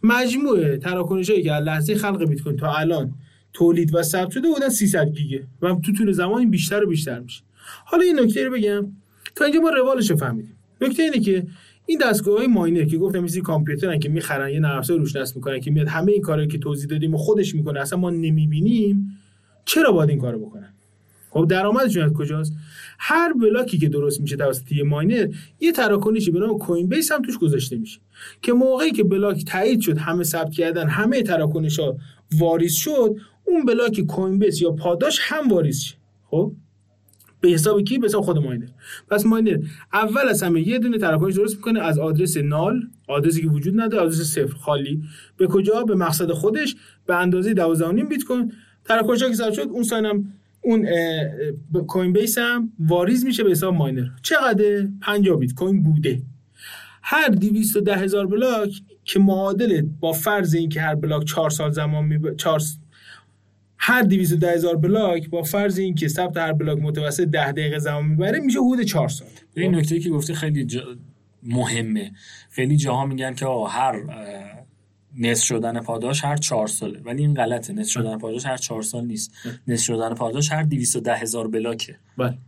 مجموعه تراکنش که از لحظه خلق بیت کوین تا الان تولید و ثبت شده بودن 300 گیگه و تو طول زمان این بیشتر و بیشتر میشه. حالا این نکته رو بگم. تا اینجا ما روالش رو فهمیدیم. نکته اینه که این دستگاه های ماینر که گفتم مثل کامپیوترن که می‌خرن یه نرم افزار روش نصب می‌کنن که میاد همه این کارهایی که توضیح دادیم و خودش می‌کنه اصلا ما نمی‌بینیم. چرا باید این کارو بکنن؟ خب درآمدشون از کجاست؟ هر بلاکی که درست میشه توسط یه ماینر یه تراکنشی به نام coinbase هم توش گذاشته میشه. که موقعی که بلاک تایید شد همه ثبت کردن همه تراکنش ها واریز شد اون بلاک coinbase یا پاداش هم واریز شه. خب؟ به حساب کی؟ به حساب خود ماینر. پس ماینر اول از همه یه دونه تراکنش درست می‌کنه از آدرس null آدرسی که وجود نداره آدرس صفر. خالی. به کجا؟ به مقصد خودش. به اندازه 12.5 بیت کوین. تراکنش که ثبت شد اون ساینم اون coinbase هم واریز میشه به حساب ماینر. چقدر؟ 50 بیت کوین بوده. هر 210 هزار بلاک که معادل با فرض اینکه هر بلاک 4 سال زمان می 4 هر 210 هزار بلاک با فرض اینکه ثبت هر بلاک متوسط 10 دقیقه زمان می‌بره میشه حدود 4 سال. این نکته که گفتی خیلی جا... مهمه. خیلی جاها میگن که آقا هر نصف شدن پاداش هر چهار ساله. ولی این غلطه. نصف شدن پاداش هر چهار سال نیست. نصف شدن پاداش هر 210 هزار بلاکه. بله.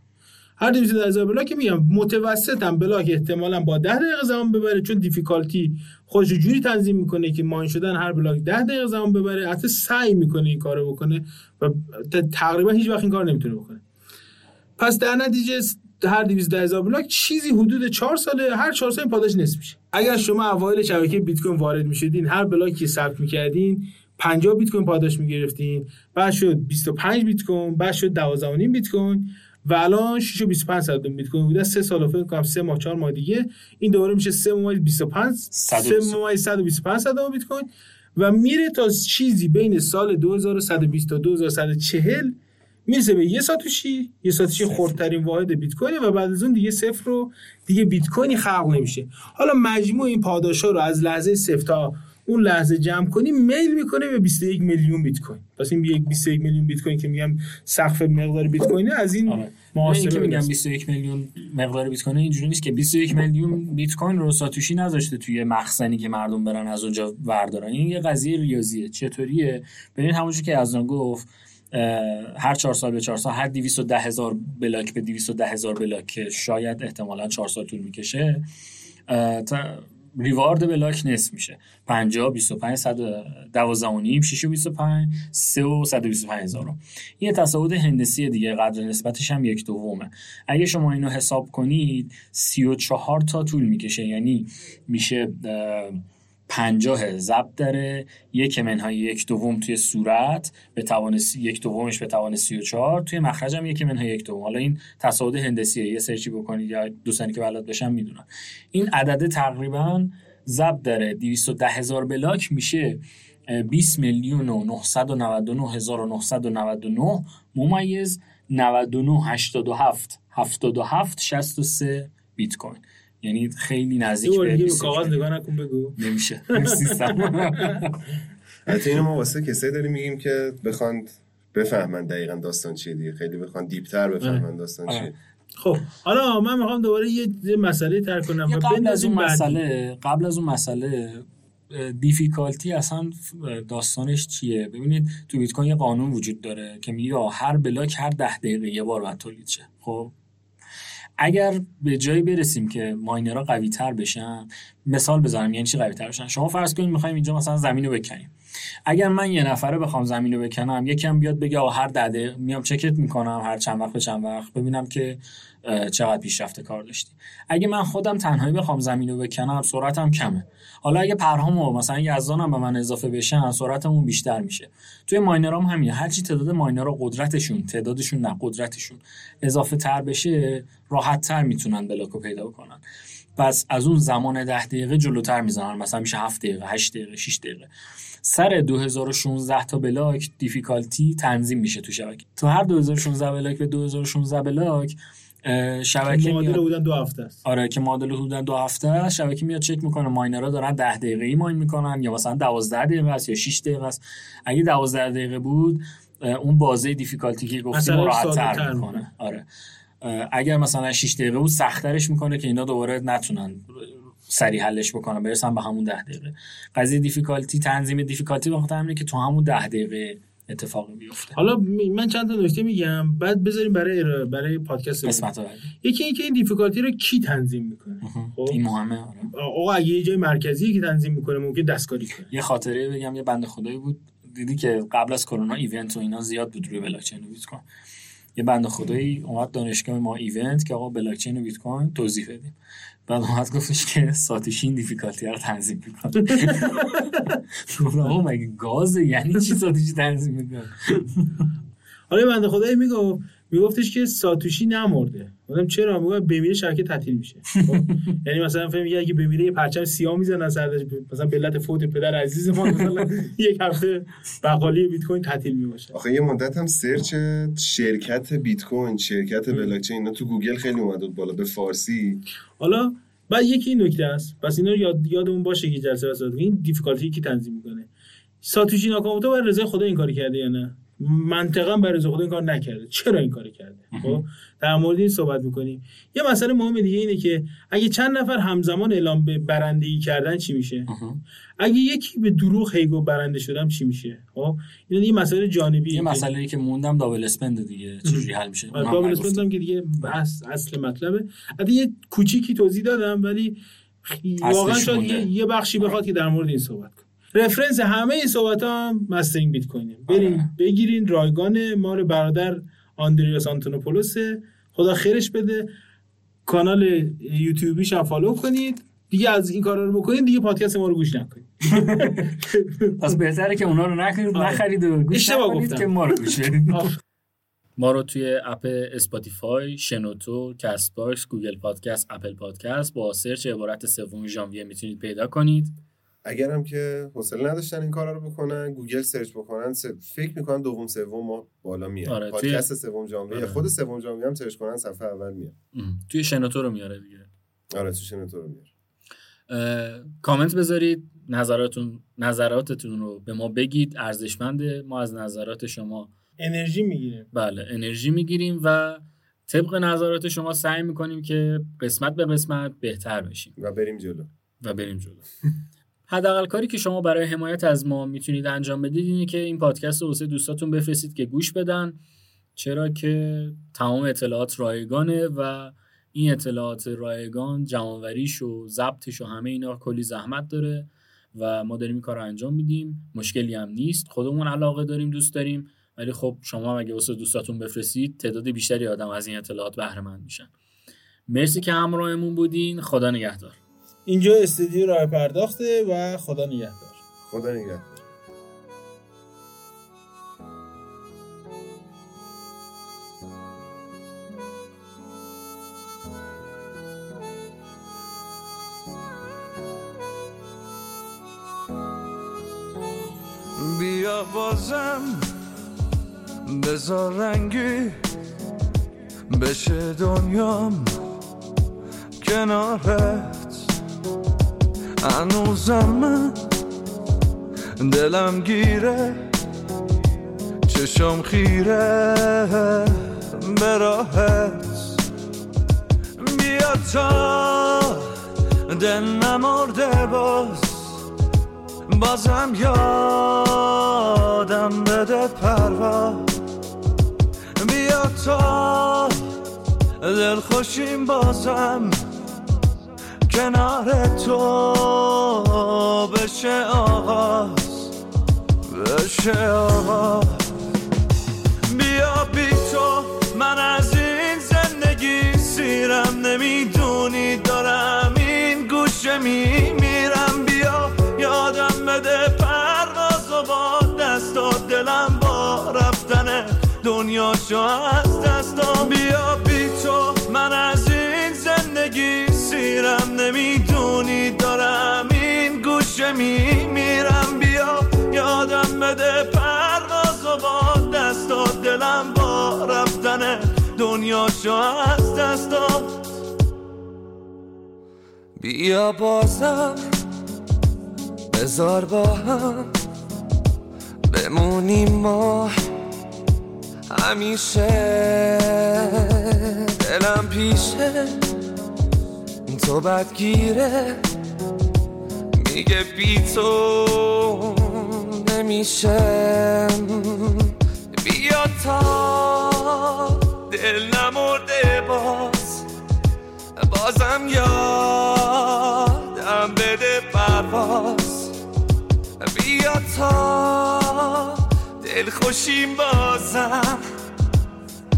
هر 210 هزار بلاک میگم. متوسط هم بلاک احتمالا با 10 دقیقه زمان ببره چون difficulty خودش جوری تنظیم می‌کنه که mine شدن هر بلاک 10 دقیقه زمان ببره. حتی سعی می‌کنه این کارو بکنه و تقریبا هیچ وقت این کار نمی‌تونه بکنه. پس در نتیجه هر 210 هزار بلاک چیزی حدود 4 ساله هر 4 سال این پاداش نصف میشه. اگر شما اوایل شبکه بیت کوین وارد می‌شدین هر بلاکی که ثبت می‌کردین 50 بیت کوین پاداش می‌گرفتین بعد شد 25 بیت کوین بعد شد 12.5 بیت کوین و الان 6 و 25 صدم بیت کوین بوده. 3 سال فکر کنم 3 ماه 4 ماه دیگه. این دوباره میشه 3 ممیز 25 3 ممیز 125 صدم بیت کوین و میره تا چیزی بین سال 2120 تا 2140 می‌رسه به یه ساتوشی یه ساتوشی خردترین واحد بیت کوینه و بعد از اون دیگه صفر رو دیگه بیت کوینی خلق نمیشه. حالا مجموع این پاداشا رو از لحظه صفر تا اون لحظه جمع کنی میل می‌کنه به 21 میلیون بیت کوین پس این یک 21 میلیون بیت کوین که میگم سقف مقدار بیت کوینه از این محاسبه که میگم برسه. 21 میلیون مقدار بیت کوین اینجوری نیست که 21 میلیون بیت کوین رو ساتوشی نذاشته توی مخزنی که مردم برن از اونجا وردارن. این یه قضیه ریاضیه. چطوریه؟ ببینید همونجوری که از گفت اه، هر چهار سال به چهار سال هر 210 هزار بلاک به 210 هزار بلاک شاید احتمالا چهار سال طول می‌کشه ریوارد بلاک نصف میشه. 50 25 112 و نیم 6 و 25 3 و 125 هزار. یه تصاعد هندسی دیگه قدر نسبتش هم یک دومه. اگه شما اینو حساب کنید 34 تا طول می‌کشه. یعنی میشه پنجاه ضبط داره. یک منهای یک دوم توی صورت به توان یک دومش به توان سی و چهار. توی مخرج هم یک منهای یک دوم. حالا این تصاعد هندسیه یه سرچی بکنید یا دوستانی که بلد بشن می‌دونن این عدد تقریبا ضبط داره. 210 هزار بلاک میشه. اه، 20 میلیون و 999 هزار و 999 ممیز 99 87 77 63 بیت کوین. یعنی خیلی نزدیک به دیگه به 21 کاغذ نگاه نکن بگو. نمیشه. <laughs> سیستم حتی اینو ما واسه کسایی داریم میگیم که بخوان بفهمن دقیقا داستان چیه دیگه. خیلی بخوان دیپتر بفهمن داستان آره. چیه خب حالا من می‌خوام دوباره یه مسئله تر کنم قبل از اون. مسئله قبل از اون مسئله دیفیکالتی اصلا داستانش چیه؟ ببینید تو بیت کوین یه قانون وجود داره که میگه هر بلاک هر ده دقیقه یه بار باید تولید شه. خب؟ اگر به جایی برسیم که ماینرها قوی تر بشن مثال بزنم یعنی چی قوی تر بشن؟ شما فرض کنید می‌خوایم اینجا مثلا زمین رو بکنیم. اگر من یه نفره بخوام زمین رو بکنم یکم بیاد بگه آقا هر ده دقیقه میام چکت می‌کنم هر چند وقت به چند وقت ببینم که چقدر پیشرفته کار داشتی. اگه من خودم تنهایی بخوام زمین رو بکنم سرعتم کمه. حالا اگه پرهامو مثلا یزدانم به من اضافه بشن سرعتمون بیشتر میشه. توی ماینرام همینه. هرچی تعداد ماینرها قدرتشون تعدادشون نه قدرتشون اضافه تر بشه راحت تر می‌تونن بلاکو پیدا کنن پس از اون زمان ده دقیقه جلوتر می‌زنن مثلا میشه 7 دقیقه 8 دقیقه 6 دقیقه. سر 2016 تا بلاک difficulty تنظیم میشه تو شبکه. تو هر 2016 بلاک به 2016 بلاک شبکه معادل میاد. بودن دو هفته است. آره که معادل حدودا دو هفته است. شبکه میاد چک می‌کنه. ماینرها دارن 10 دقیقه ای mine می‌کنن یا مثلا 12 دقیقه است یا 6 دقیقه است. اگه 12 دقیقه بود اون بازه difficulty که گفتیم راحت تر می‌کنه. آره. اگر مثلا 6 دقیقه بود سختترش می‌کنه که اینا دوباره نتونن. سریع حلش بکنن برسن به همون 10 دقیقه. قضیه difficulty تنظیم difficulty بخاطر همینه که تو همون 10 دقیقه اتفاق بیفته حالا من چند تا نکته میگم بعد بذاریم برای برای پادکست. قسمت یکی اینکه این difficulty رو کی تنظیم می‌کنه؟ خب. این مهمه آره. آقا اگه یه جای مرکزی که تنظیم می‌کنه ممکن دستکاری کنه. یه خاطره بگم یه بنده خدایی بود. دیدی که قبل از کرونا event و اینا زیاد بود روی بلاکچین و بیت کوین. یه بنده خدایی اومد دانشگاه ما event که آقا بلاکچین و بیت کوین توضیح بدیم. بعد اومد گفتش که ساتوشی این difficulty رو تنظیم می‌کنه. گفتم آقا مگه یعنی چی ساتوشی تنظیم می‌کنه؟ حالا یه بنده خدایی می‌گفت میگفتش که ساتوشی نمرده. گفتم چرا؟ میگم بمیره شرکت تعطیل میشه. خب؟ <laughs> یعنی مثلا فهم میگه اگه بمیره یه پرچم سیاه می‌زنن سردرش. مثلا به علت فوت پدر عزیز ما مثلا <laughs> یک هفته بقالی بیت کوین تعطیل می‌باشه. آخه یه مدت هم search شرکت بیت کوین شرکت بلاکچین اینا تو گوگل خیلی اومد بود بالا به فارسی. حالا بعد یکی این نکته است. پس اینا رو یاد یادمون باشه که جلسه وسط این difficulty کی تنظیم می‌کنه. ساتوشی ناکاموتو بر رضای خدا این کاری کرده یا نه؟ منطقا بر رضای خدا این کار نکرده. چرا این کاری کرده؟ خب در مورد این صحبت می‌کنیم. یه مسئله مهم دیگه اینه که اگه چند نفر همزمان اعلام به برندگی کردن چی میشه؟ اگه یکی به دروغ هیگو برنده شدم چی میشه؟ خب این یه مسئله جانبی یه مسئله ای که موندم double spend دیگه چجوری حل میشه؟ double نگفتیم. spend هم که دیگه بحث اصل مطلبه. حتی یه کوچیکی توضیح دادم ولی واقعا شاید. یه, یه بخشی بخواد که در مورد این صحبت reference همه این صحبت هم Mastering Bitcoin ه برین آره. بگیرین رایگان ما رو برادر آندریاس آنتونوپولوسه خدا خیرش بده کانال یوتیوبیش هم follow کنید دیگه از این کارا رو بکنید دیگه پادکست ما رو گوش نکنید <laughs> پس بهتره که اونا رو نخرید نخرید و گوش نکنید. که ما رو گوش. <laughs> ما رو توی اپ اسپاتیفای، شنوتو، کست باکس، گوگل پادکست، اپل پادکست با search عبارت سوم ژانویه می‌تونید پیدا کنید. اگرم که حوصله نداشتن این کارا رو بکنن گوگل search بکنن فکر می‌کنم دوم سوم ما بالا میاد. آره، توی- پادکست سوم ژانویه آره. خود سوم ژانویه هم سرچ کنن صفحه اول میاد. توی شنوتو رو میاره دیگه. آره تو شنوتو رو میاد اه، کامنت بذارید نظراتتون نظراتتون رو به ما بگید ارزشمنده ما از نظرات شما. انرژی می‌گیره بله انرژی می‌گیریم و طبق نظرات شما سعی می‌کنیم که قسمت به قسمت بهتر بشیم. و بریم جلو. و بریم جلو. <laughs> حداقل کاری که شما برای حمایت از ما می‌تونید انجام بدید اینه که این پادکست رو واسه دوستاتون بفرستید که گوش بدن. چرا که تمام اطلاعات رایگانه و این اطلاعات رایگان جمعوریش و ضبطش و همه اینا کلی زحمت داره و ما داریم این کار رو انجام میدیم. مشکلی هم نیست. خودمون علاقه داریم دوست داریم. ولی خب شما هم اگه واسه دوستاتون بفرستید تعداد بیشتری آدم از این اطلاعات بهره مند میشن. مرسی که همراهمون بودین. خدا نگهدار. اینجا استودیو راه پرداخته و خدا نگهدار. خدا نگهدار. بیا بازم بذار رنگی بشه دنیام کنارت. هنوزم دلم گیره چشم خیره. به راهت بیا تا دل نمرده باز. بازم یادم بده پرواز بیا تا دل خوشیم بازم. کنار تو بشه آغاز بشه آغاز. بیا بی تو من از این زندگی سیرم نمی‌دونی دارم این گوشه میمیرم. بیا یادم بده پرواز و با دستات دلم با رفتن دنیاشو از دستام بیا بی تو من از این زندگی سیرم نمی‌دونی دارم این گوشه میمیرم. بیا یادم بده پرواز و با دستات دلم با رفتن دنیاشو از دستام بیا بازم بذار با هم بمونیم ما. همیشه دلم پیشه. تو بدگیره میگه بی تو نمیشه بیا تا دل نمرده باز. بازم یادم بده پرواز. بیا تا دل خوشیم بازم.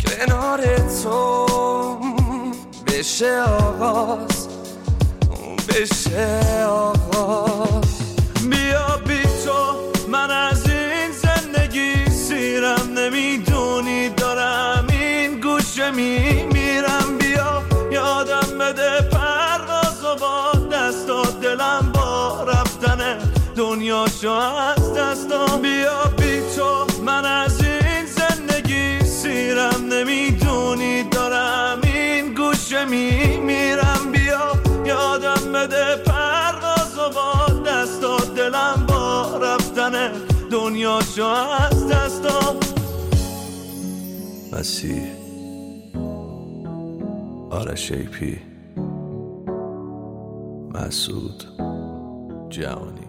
کنار تو بشه آغاز. بشه بیا بی تو من از این زندگی سیرم نمی‌دونی. دارم این گوشه میمیرم. بیا یادم بده پرواز و با دست و دلم با رفتن دنیاشو از دستم بیا بی تو من از این زندگی سیرم نمی‌دونی. دارم این گوشه می بده پرواز و با دست و دلم با رفتن دنیاشو از دستم مسیح. آرش ایپی مسعود جهانی